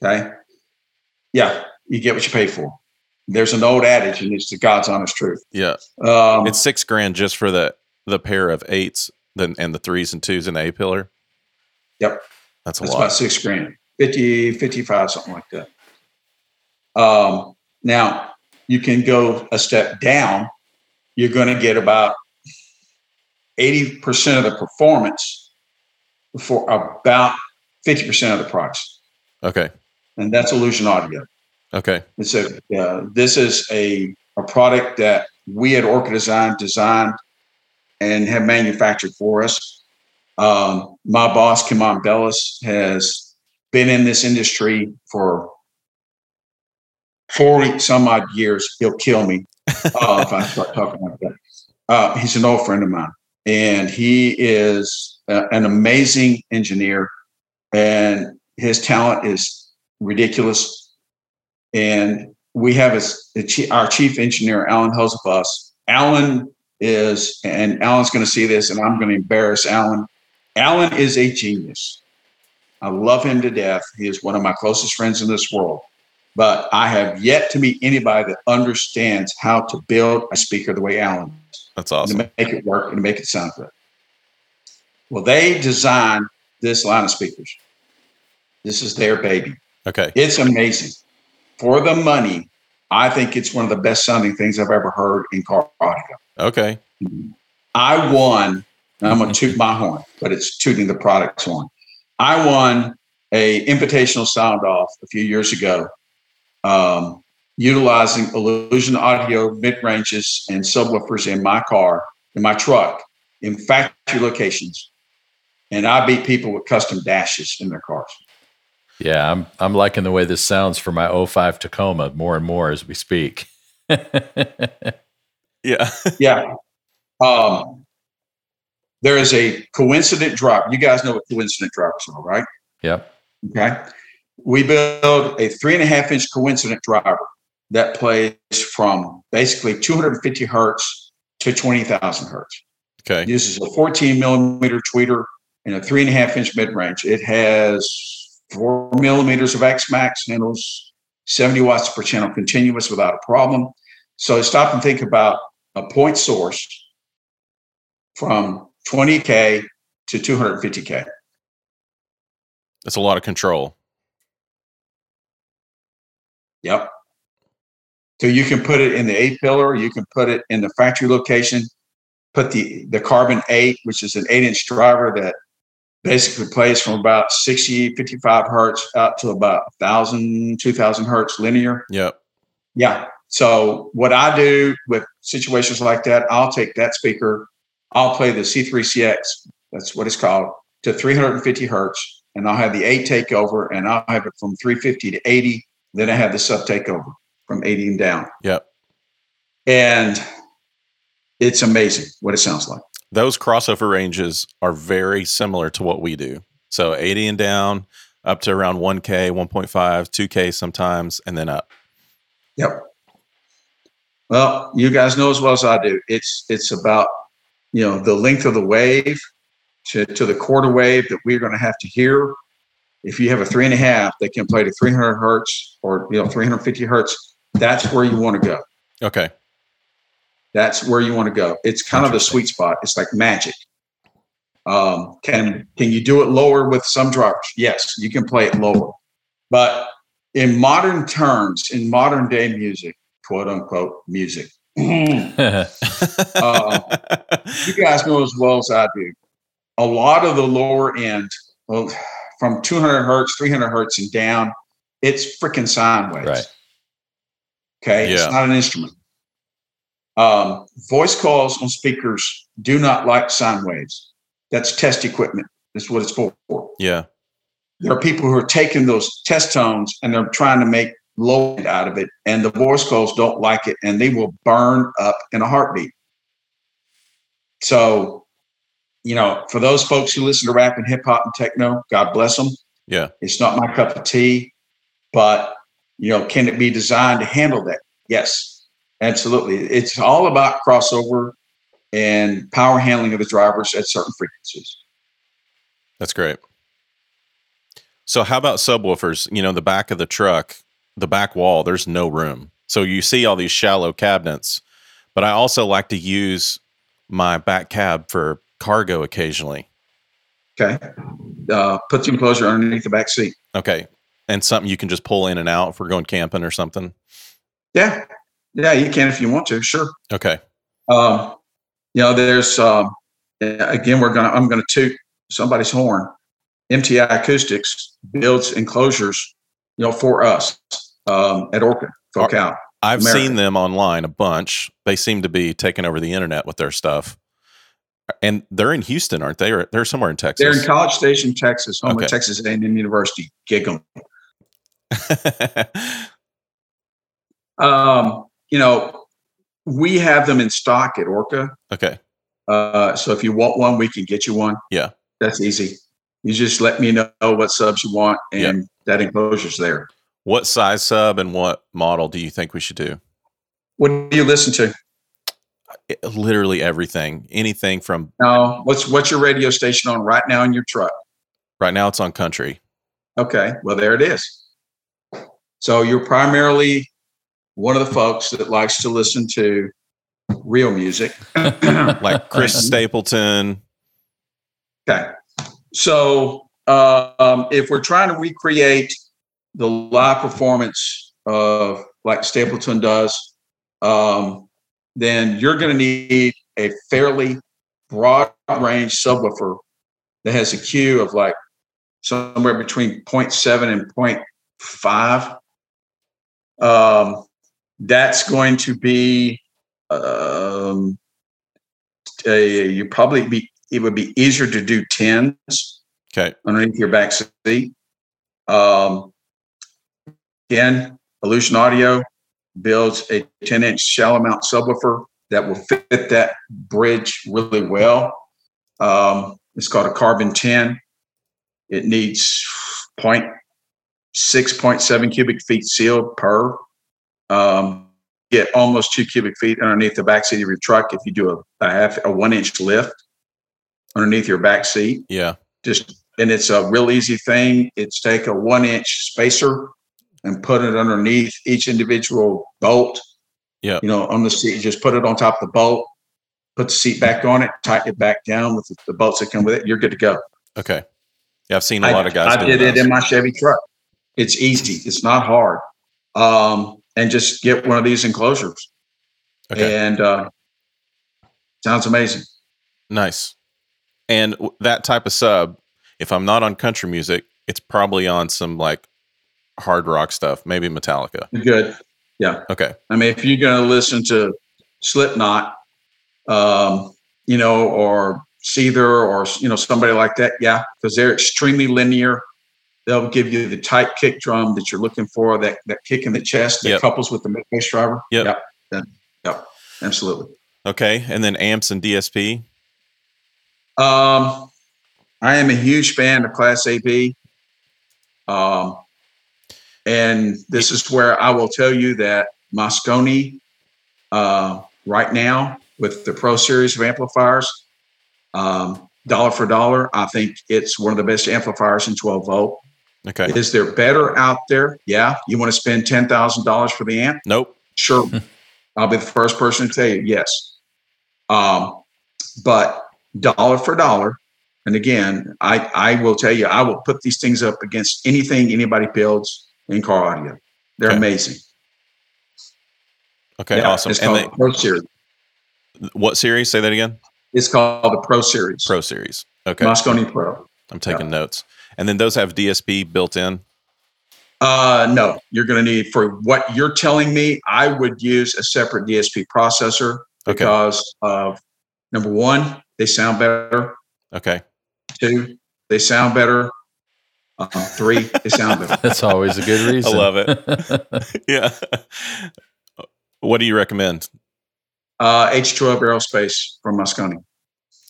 Okay. Yeah, you get what you pay for. There's an old adage, and it's the God's honest truth. Yeah. Um, it's six grand just for the the pair of eights then and the threes and twos in the A pillar. Yep. That's a That's lot. about six grand, 50, 55, something like that. Um, now you can go a step down. You're going to get about 80% of the performance for about 50% of the price. Okay. And that's Illusion Audio. Okay. It's a, uh, this is a, a product that we at Orca Design designed and have manufactured for us. Um, my boss, Kimon Bellis, has been in this industry for 40 some odd years. He'll kill me uh, if I start talking like that. Uh, he's an old friend of mine, and he is a, an amazing engineer, and his talent is ridiculous. And we have a, our chief engineer, Alan Hosebus. Alan is, and Alan's going to see this, and I'm going to embarrass Alan. Alan is a genius. I love him to death. He is one of my closest friends in this world. But I have yet to meet anybody that understands how to build a speaker the way Alan does. That's awesome. To make it work and to make it sound good. Well, they designed this line of speakers. This is their baby. Okay. It's amazing. For the money, I think it's one of the best sounding things I've ever heard in car audio. Okay. I won. I'm going to toot my horn, but it's tooting the product's horn. I won a invitational sound off a few years ago, um, utilizing Illusion Audio mid ranges and subwoofers in my car, in my truck, in factory locations, and I beat people with custom dashes in their cars. Yeah, I'm I'm liking the way this sounds for my 05 Tacoma more and more as we speak. *laughs* yeah. *laughs* yeah. Um, there is a coincident drop. You guys know what coincident drops are, right? Yep. Okay. We build a three and a half inch coincident driver that plays from basically 250 hertz to 20,000 hertz. Okay. It uses a 14 millimeter tweeter and a three and a half inch mid range. It has four millimeters of X max, handles 70 watts per channel continuous without a problem. So stop and think about a point source from 20K to 250K. That's a lot of control. Yep. So you can put it in the A pillar, you can put it in the factory location, put the, the carbon 8, which is an 8 inch driver that basically plays from about 60, 55 hertz up to about 1,000, 2,000 hertz linear. Yep. Yeah. So what I do with situations like that, I'll take that speaker, I'll play the C3CX, that's what it's called, to 350 hertz, and I'll have the 8 takeover, and I'll have it from 350 to 80. Then I have the sub takeover from 80 and down. Yep. And it's amazing what it sounds like. Those crossover ranges are very similar to what we do. So 80 and down, up to around 1K, 1.5, 2K sometimes, and then up. Yep. Well, you guys know as well as I do. It's it's about you know the length of the wave to, to the quarter wave that we're going to have to hear. If you have a three and a half that can play to 300 hertz or you know 350 hertz, that's where you want to go. Okay. That's where you want to go. It's kind of the sweet spot. It's like magic. Um, can can you do it lower with some drivers? Yes, you can play it lower. But in modern terms, in modern day music, quote unquote music, *laughs* *laughs* uh, you guys know as well as I do. A lot of the lower end, well, from 200 hertz, 300 hertz, and down, it's freaking sine waves. Right. Okay, Yeah. it's not an instrument. Um, voice coils on speakers do not like sine waves. That's test equipment. That's what it's for. yeah. There are people who are taking those test tones and they're trying to make low end out of it, and the voice coils don't like it, and they will burn up in a heartbeat. So, you know, for those folks who listen to rap and hip hop and techno, God bless them. Yeah. It's not my cup of tea, but you know, can it be designed to handle that? Yes, absolutely. It's all about crossover and power handling of the drivers at certain frequencies. That's great. So, how about subwoofers? You know, the back of the truck, the back wall, there's no room. So, you see all these shallow cabinets, but I also like to use my back cab for cargo occasionally. Okay. Uh, put the enclosure underneath the back seat. Okay. And something you can just pull in and out if we're going camping or something. Yeah. Yeah, you can if you want to. Sure. Okay. Um, you know, there's um, again, we're gonna I'm gonna toot somebody's horn. MTI Acoustics builds enclosures, you know, for us um, at Orca, Focal. I've America. seen them online a bunch. They seem to be taking over the internet with their stuff. And they're in Houston, aren't they? Or they're somewhere in Texas. They're in College Station, Texas, home Okay. of Texas A&M University. Gig 'em. *laughs* Um, you know, we have them in stock at Orca. okay. Uh, so if you want one, we can get you one. Yeah. That's easy. You just let me know what subs you want, and that enclosure's there. What size sub and what model do you think we should do? What do you listen to? It- literally everything. Anything from Now, what's what's your radio station on right now in your truck? right now it's on country. Okay, well there it is. So you're primarily one of the folks that likes to listen to real music, *laughs* Like Chris *laughs* Stapleton. Okay. So uh, um, if we're trying to recreate the live performance of like Stapleton does, um, then you're going to need a fairly broad range subwoofer that has a Q of like somewhere between 0.7 and 0.5. Um, that's going to be um, a, you probably be it would be easier to do tens Okay. underneath your back seat. Um, again, Illusion Audio builds a 10 inch shallow mount subwoofer that will fit that bridge really well. Um, it's called a Carbon 10. It needs 0.6, cubic feet sealed per. Um, get almost two cubic feet underneath the back seat of your truck if you do a, a half a one inch lift underneath your back seat Yeah. just and it's a real easy thing. It's take a one inch spacer and put it underneath each individual bolt. Yeah. You know, on the seat, just put it on top of the bolt, put the seat back on it, tighten it back down with the, bolts that come with it. You're good to go. Okay. Yeah, I've seen a lot of guys I, I did it in my Chevy truck. It's easy. It's not hard. Um, and just get one of these enclosures. Okay. And uh, sounds amazing. Nice. And that type of sub, if I'm not on country music, it's probably on some like hard rock stuff, maybe Metallica. Good. Yeah. Okay. I mean, if you're going to listen to Slipknot, um, you know, or Seether, or you know, somebody like that, yeah, because they're extremely linear. They'll give you the tight kick drum that you're looking for, that that kick in the chest that Yep. couples with the mid bass driver. Yep. Yep. Yep. Yep. Absolutely. Okay. And then amps and DSP. Um, I am a huge fan of Class AB. Um, and this is where I will tell you that Mosconi, uh, right now, with the Pro Series of amplifiers, um, dollar for dollar, I think it's one of the best amplifiers in 12 volt. Okay. Is there better out there? Yeah. You want to spend $10,000 for the amp? Nope. Sure. *laughs* I'll be the first person to tell you yes. Um, but dollar for dollar, and again, I, I will tell you, I will put these things up against anything anybody builds in car audio. They're Okay. amazing. Okay. Yeah, awesome. It's And called they, the Pro Series. what series? Say that again. It's called the Pro Series. Pro series. Okay. Mosconi Pro. I'm taking notes. And then those have DSP built in. Uh, no, you're going to need for what you're telling me. I would use a separate DSP processor Okay. because of number one, they sound better. Okay. Two, they sound better. Uh, three, they sound better. That's always a good reason. I love it. *laughs* yeah. What do you recommend? Uh, H12 Aerospace from Mosconi.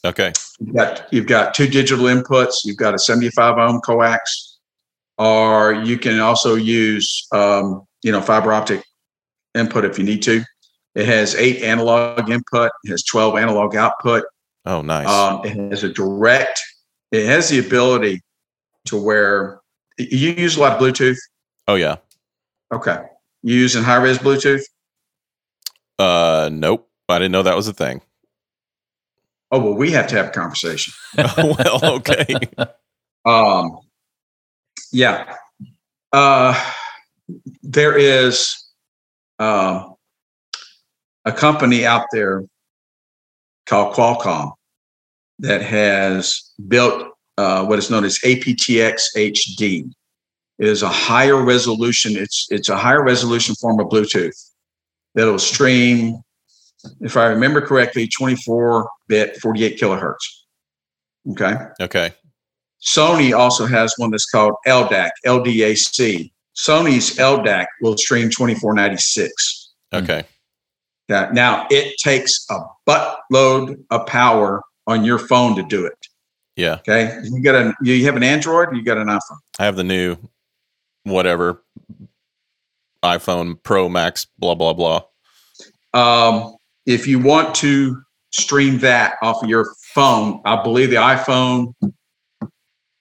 Okay. You've got you've got two digital inputs. You've got a 75 ohm coax, or you can also use um, you know fiber optic input if you need to. It has eight analog input. It has 12 analog output. Oh, nice. Um, it has a direct. It has the ability to where you use a lot of Bluetooth. oh, yeah. Okay, you using high res Bluetooth? Uh, nope. I didn't know that was a thing. Oh well, we have to have a conversation. *laughs* well, okay. *laughs* Um, yeah. Uh, there is um, a company out there called Qualcomm that has built uh, what is known as aptX HD. It is a higher resolution. It's it's a higher resolution form of Bluetooth that'll stream, if I remember correctly, 24 bit, 48 kilohertz. Okay. Okay. Sony also has one that's called LDAC, LDAC. Sony's LDAC will stream 2496. Okay. Now, now it takes a buttload of power on your phone to do it. Yeah. Okay. You got a you have an Android, you got an iPhone. I have the new whatever iPhone Pro Max, blah, blah, blah. Um, if you want to stream that off of your phone, I believe the iPhone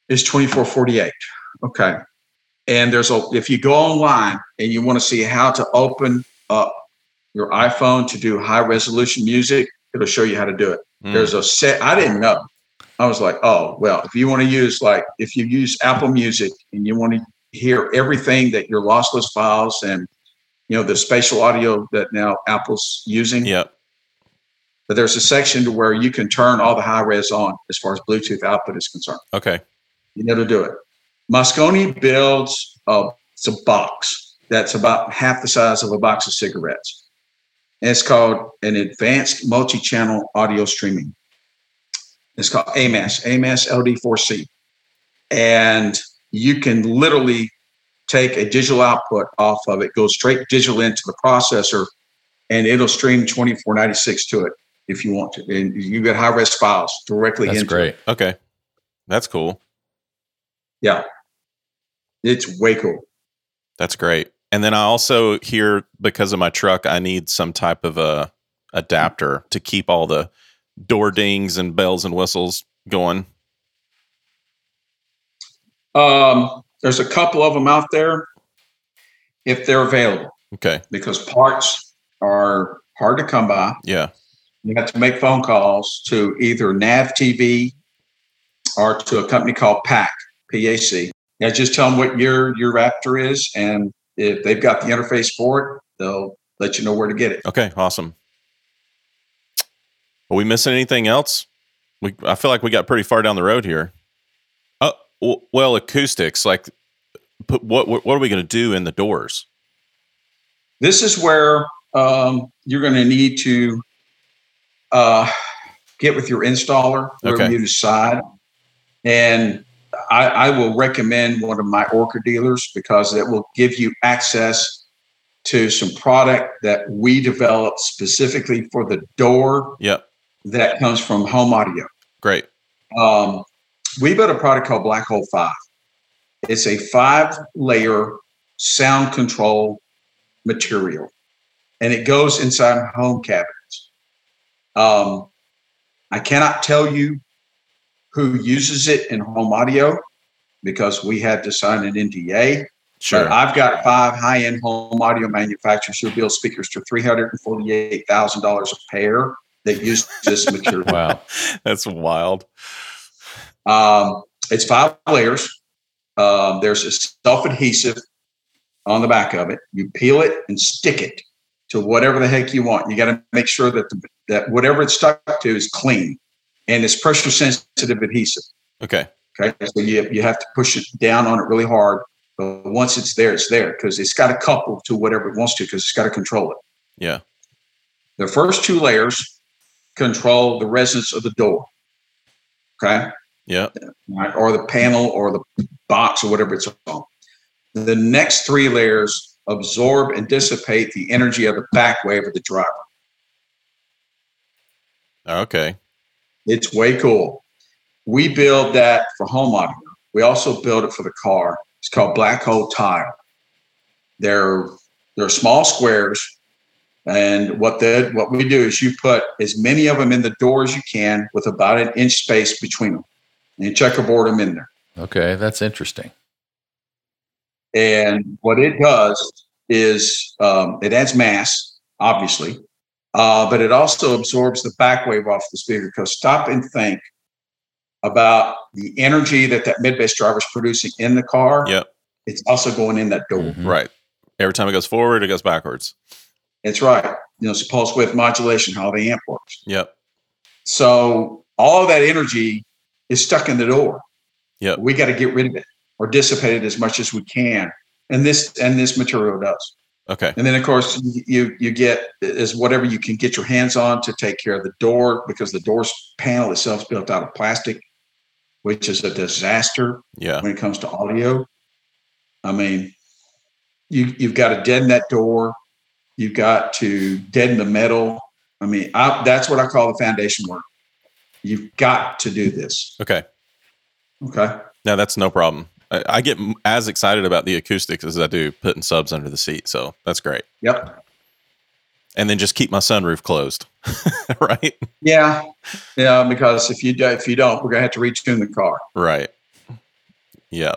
is 2448. Okay. And there's a if you go online and you want to see how to open up your iPhone to do high resolution music, it'll show you how to do it. Mm. There's a set I didn't know. I was like, oh well, if you want to use like if you use Apple Music and you want to hear everything that your lossless files and you know the spatial audio that now Apple's using, Yep. but there's a section to where you can turn all the high res on as far as Bluetooth output is concerned. Okay. You know to do it. Mosconi builds a, it's a box that's about half the size of a box of cigarettes. And it's called an advanced multi-channel audio streaming. It's called AMAS, AMAS LD4C. And you can literally take a digital output off of it, go straight digital into the processor, and it'll stream 2496 to it if you want to. And you get high res files directly into That's into great. it. Okay. That's cool. Yeah. It's way cool. That's great. And then I also hear because of my truck, I need some type of a adapter to keep all the door dings and bells and whistles going. Um, there's a couple of them out there if they're available Okay. because parts are hard to come by. Yeah. You have to make phone calls to either NAV TV or to a company called PAC, PAC. Yeah, just tell them what your your Raptor is, and if they've got the interface for it, they'll let you know where to get it. Okay. Awesome. Are we missing anything else? We I feel like we got pretty far down the road here. Oh well, acoustics. Like, put what what, are we going to do in the doors? This is where um, you're going to need to uh, get with your installer, whoever Okay. you decide. And I, I will recommend one of my Orca dealers because it will give you access to some product that we developed specifically for the door Yep. That comes from Home Audio. Great. Um, we built a product called Black Hole Five, It's a five layer sound control material, and it goes inside home cabinets. Um, I cannot tell you who uses it in home audio because we had to sign an NDA. Sure. But I've got five high end home audio manufacturers who build speakers for $348,000 a pair that use this *laughs* material. Wow. That's wild. Um, it's five layers. Um, there's a self adhesive on the back of it. You peel it and stick it to whatever the heck you want. You got to make sure that the, that whatever it's stuck to is clean and it's pressure sensitive adhesive. Okay. Okay, so you you have to push it down on it really hard. But once it's there, it's there because it's got to couple to whatever it wants to because it's got to control it. Yeah. The first two layers control the resonance of the door. Okay, Yeah. right? or the panel or the box or whatever it's on. The next three layers absorb and dissipate the energy of the back wave of the driver. Okay. It's way cool. We build that for home audio. We also build it for the car. It's called black hole tile. They're they're small squares, and what that what we do is you put as many of them in the door as you can with about an inch space between them, and you checkerboard them in there. Okay, that's interesting. And what it does is um, it adds mass, obviously, uh, but it also absorbs the back wave off the speaker. Because stop and think about the energy that that mid bass driver is producing in the car. Yep. It's also going in that door. Mhm. Right. Every time it goes forward, it goes backwards. It's right. You know, it's pulse width modulation, how the amp works. Yep. So all of that energy is stuck in the door. Yeah. We got to get rid of it or dissipate it as much as we can. And this and this material does. Okay. And then of course you you get is whatever you can get your hands on to take care of the door because the door's panel itself is built out of plastic, which is a disaster Yeah. when it comes to audio. I mean, you you've got to deaden that door. You've got to deaden the metal. I mean, I, that's what I call the foundation work. You've got to do this. Okay. Okay. No, that's no problem. I, I get as excited about the acoustics as I do putting subs under the seat. So that's great. Yep. And then just keep my sunroof closed. *laughs* right. Yeah. Yeah. Because if you do, if you don't, we're gonna have to retune the car. Right. Yeah.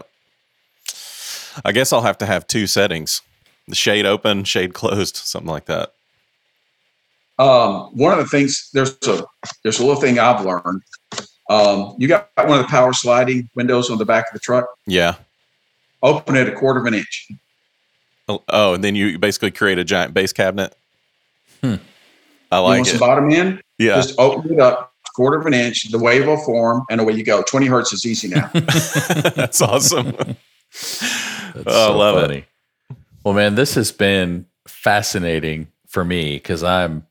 I guess I'll have to have two settings the shade open, shade closed, something like that. Um, one of the things there's a there's a little thing I've learned. Um, you got one of the power sliding windows on the back of the truck. Yeah. Open it a quarter of an inch. Oh, Oh, and then you basically create a giant bass cabinet. Hmm. I like it. you like want some bottom end? Yeah. Just open it up a quarter of an inch. The wave will form, and away you go. Twenty hertz is easy now. *laughs* *laughs* That's awesome. *laughs* That's Oh, I love it. Well, man, this has been fascinating for me because I'm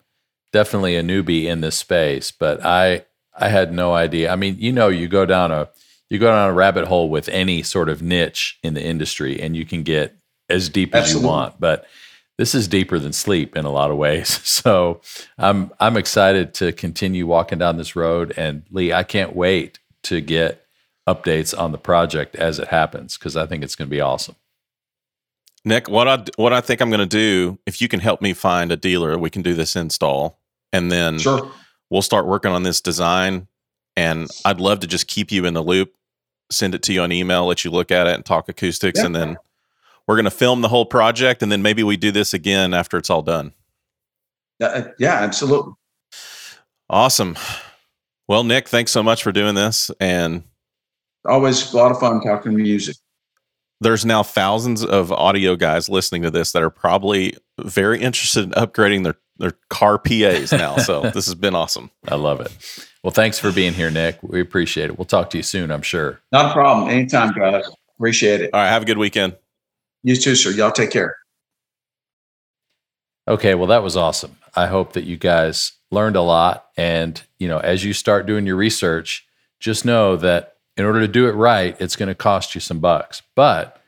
definitely a newbie in this space, but I I had no idea. I mean, you know, you go down a you go down a rabbit hole with any sort of niche in the industry, and you can get as deep as you want. But this is deeper than sleep in a lot of ways. *laughs* So I'm I'm excited to continue walking down this road. And Lee, I can't wait to get updates on the project as it happens because I think it's going to be awesome. Nick, what I what I think I'm going to do, if you can help me find a dealer, we can do this install, and then sure. we'll start working on this design. And I'd love to just keep you in the loop, send it to you on email, let you look at it, and talk acoustics, Yeah. and then we're going to film the whole project, and then maybe we do this again after it's all done. Uh, yeah, absolutely. Awesome. Well, Nick, thanks so much for doing this, and Always a lot of fun talking music. There's now thousands of audio guys listening to this that are probably very interested in upgrading their their car PAs now. So *laughs* this has been awesome. I love it. Well, thanks for being here, Nick. We appreciate it. We'll talk to you soon, I'm sure. Not a problem. Anytime, guys. Appreciate it. All right, have a good weekend. You too, sir. Y'all take care. Okay, well, that was awesome. I hope that you guys learned a lot. And, you know, as you start doing your research, just know that in order to do it right, it's going to cost you some bucks. But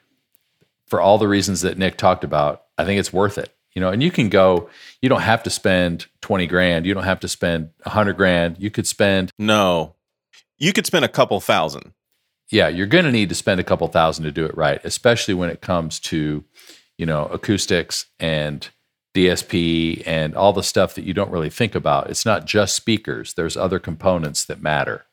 for all the reasons that Nick talked about, I think it's worth it. You know, and you can go, you don't have to spend 20 grand. You don't have to spend 100 grand. You could spend, No, you could spend a couple thousand. yeah, you're going to need to spend a couple thousand to do it right, especially when it comes to, you know, acoustics and DSP and all the stuff that you don't really think about. It's not just speakers. There's other components that matter.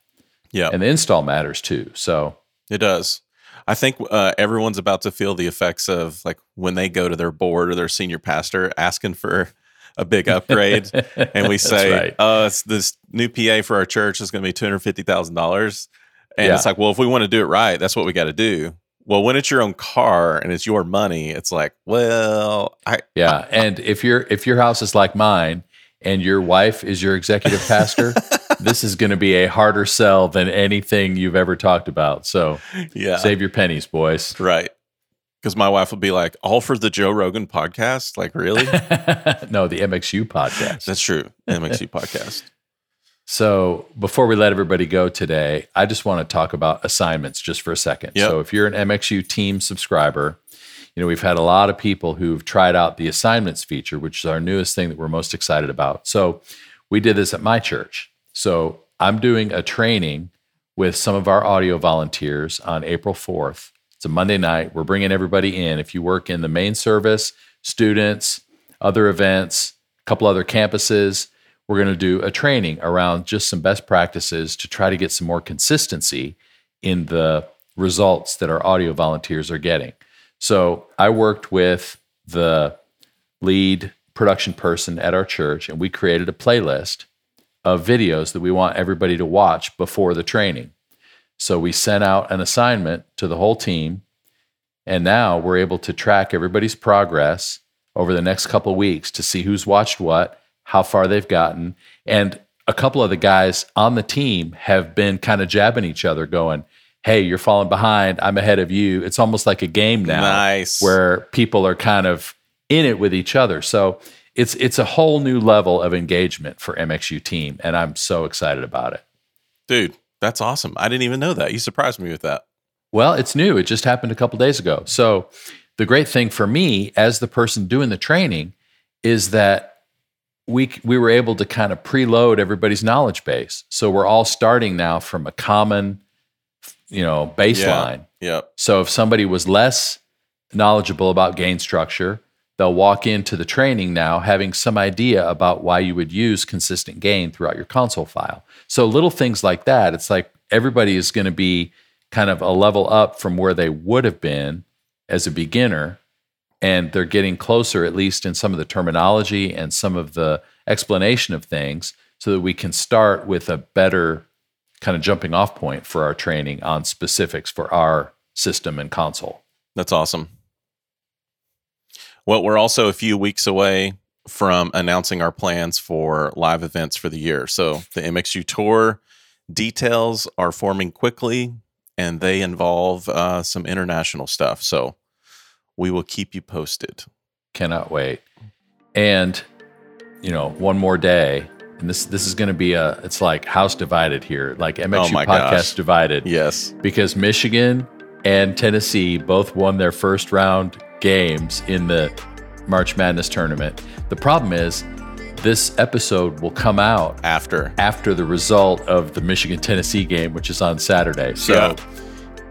Yeah. And the install matters too. So It does. I think uh, everyone's about to feel the effects of like when they go to their board or their senior pastor asking for a big *laughs* upgrade, and we say, right. "Oh, it's this new PA for our church is going to be two hundred fifty thousand dollars," and Yeah. it's like, well, if we want to do it right, that's what we got to do. Well, when it's your own car and it's your money, it's like, well, I Yeah, and if your if your house is like mine and your wife is your executive pastor, *laughs* this is going to be a harder sell than anything you've ever talked about. So yeah, save your pennies, boys. right. Because my wife would be like, all for the Joe Rogan podcast, like really? *laughs* no, the MXU podcast. that's true. MXU *laughs* podcast. So before we let everybody go today, I just want to talk about assignments just for a second. Yep. So if you're an MXU team subscriber, you know, we've had a lot of people who've tried out the assignments feature, which is our newest thing that we're most excited about. So we did this at my church. So I'm doing a training with some of our audio volunteers on April 4th. It's a Monday night. We're bringing everybody in. If you work in the main service, students, other events, a couple other campuses, we're going to do a training around just some best practices to try to get some more consistency in the results that our audio volunteers are getting. So I worked with the lead production person at our church, and we created a playlist of videos that we want everybody to watch before the training. So we sent out an assignment to the whole team, and now we're able to track everybody's progress over the next couple weeks to see who's watched what, how far they've gotten, and a couple of the guys on the team have been kind of jabbing each other, going, "Hey, you're falling behind. I'm ahead of you." It's almost like a game now Nice. where people are kind of in it with each other. So it's it's a whole new level of engagement for MXU team, and I'm so excited about it. Dude, that's awesome. I didn't even know that. You surprised me with that. Well, it's new. It just happened a couple days ago. So the great thing for me as the person doing the training is that we we were able to kind of preload everybody's knowledge base. So we're all starting now from a common you know baseline. Yep. So if somebody was less knowledgeable about gain structure, they'll walk into the training now having some idea about why you would use consistent gain throughout your console file. So little things like that, it's like everybody is going to be kind of a level up from where they would have been as a beginner and they're getting closer at least in some of the terminology and some of the explanation of things so that we can start with a better kind of jumping off point for our training on specifics for our system and console. That's awesome. Well, we're also a few weeks away from announcing our plans for live events for the year. So the MXU tour details are forming quickly and they involve uh, some international stuff. So we will keep you posted. Cannot wait. And you know, one more day and this this is going to be a it's like house divided here, like MXU Oh my podcast gosh. divided. Yes. because Michigan and Tennessee both won their first round games in the March Madness tournament. The problem is, this episode will come out After. after the result of the Michigan Tennessee game, which is on Saturday. So Yeah.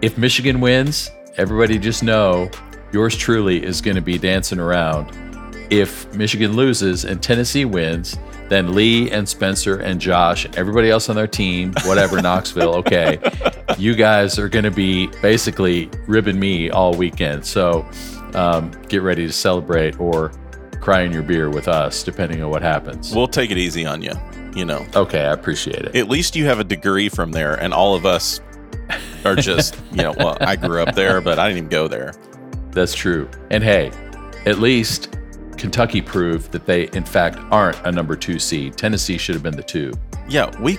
if Michigan wins, everybody just know yours truly is going to be dancing around. If Michigan loses and Tennessee wins, then Lee and Spencer and Josh and everybody else on their team, whatever, *laughs* Knoxville, okay, you guys are going to be basically ribbing me all weekend. So um, get ready to celebrate or cry in your beer with us, depending on what happens. We'll take it easy on you. You know, okay, I appreciate it. at least you have a degree from there, and all of us are just, *laughs* you know, well, I grew up there, but I didn't even go there. That's true. And hey, at least Kentucky proved that they, in fact, aren't a number two seed. Tennessee should have been the two. Yeah, we.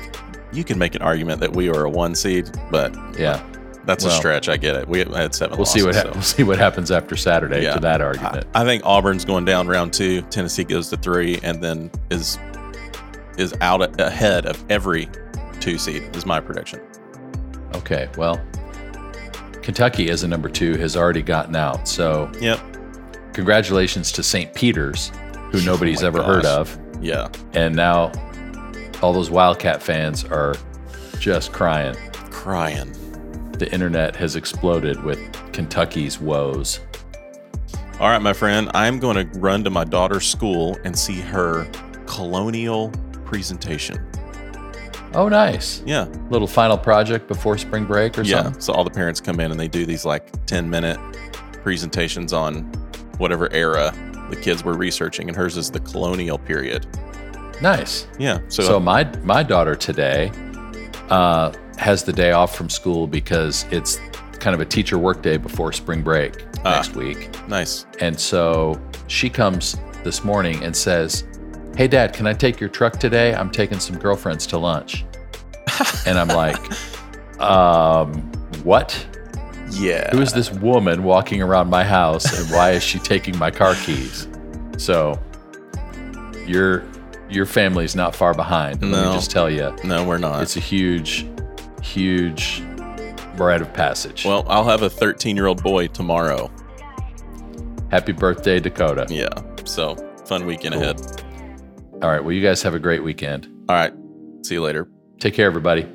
You can make an argument that we were a one seed, but Yeah, that's a stretch. I get it. We had seven. we'll see what losses, ha- so. we'll see what happens after Saturday Yeah. to that argument. I think Auburn's going down round two. Tennessee goes to three, and then is is out ahead of every two seed. Is my prediction. okay, well, Kentucky as a number two has already gotten out. So Yep. Congratulations to St. Peter's, who *laughs* oh nobody's my ever heard of, Yeah. and now all those Wildcat fans are just crying. Crying. the internet has exploded with Kentucky's woes. All right, my friend, I'm going to run to my daughter's school and see her colonial presentation. Oh, nice. Yeah. Little final project before spring break or something. Yeah. something. So all the parents come in and they do these like 10 minute presentations on whatever era the kids were researching, and hers is the colonial period. Nice. Yeah. So, So, my my daughter today uh, has the day off from school because it's kind of a teacher work day before spring break Ah. next week. nice. And so she comes this morning and says, Hey, dad, can I take your truck today? I'm taking some girlfriends to lunch. *laughs* and I'm like, um, what? Yeah. Who is this woman walking around my house and why is she taking my car keys? So your your family's not far behind. Let No. me just tell you. No, we're not. It's a huge, huge rite of passage. well, I'll have a 13 year old boy tomorrow. happy birthday, Dakota. Yeah. So fun weekend Cool. ahead. All right. Well, you guys have a great weekend. All right. See you later. Take care, everybody.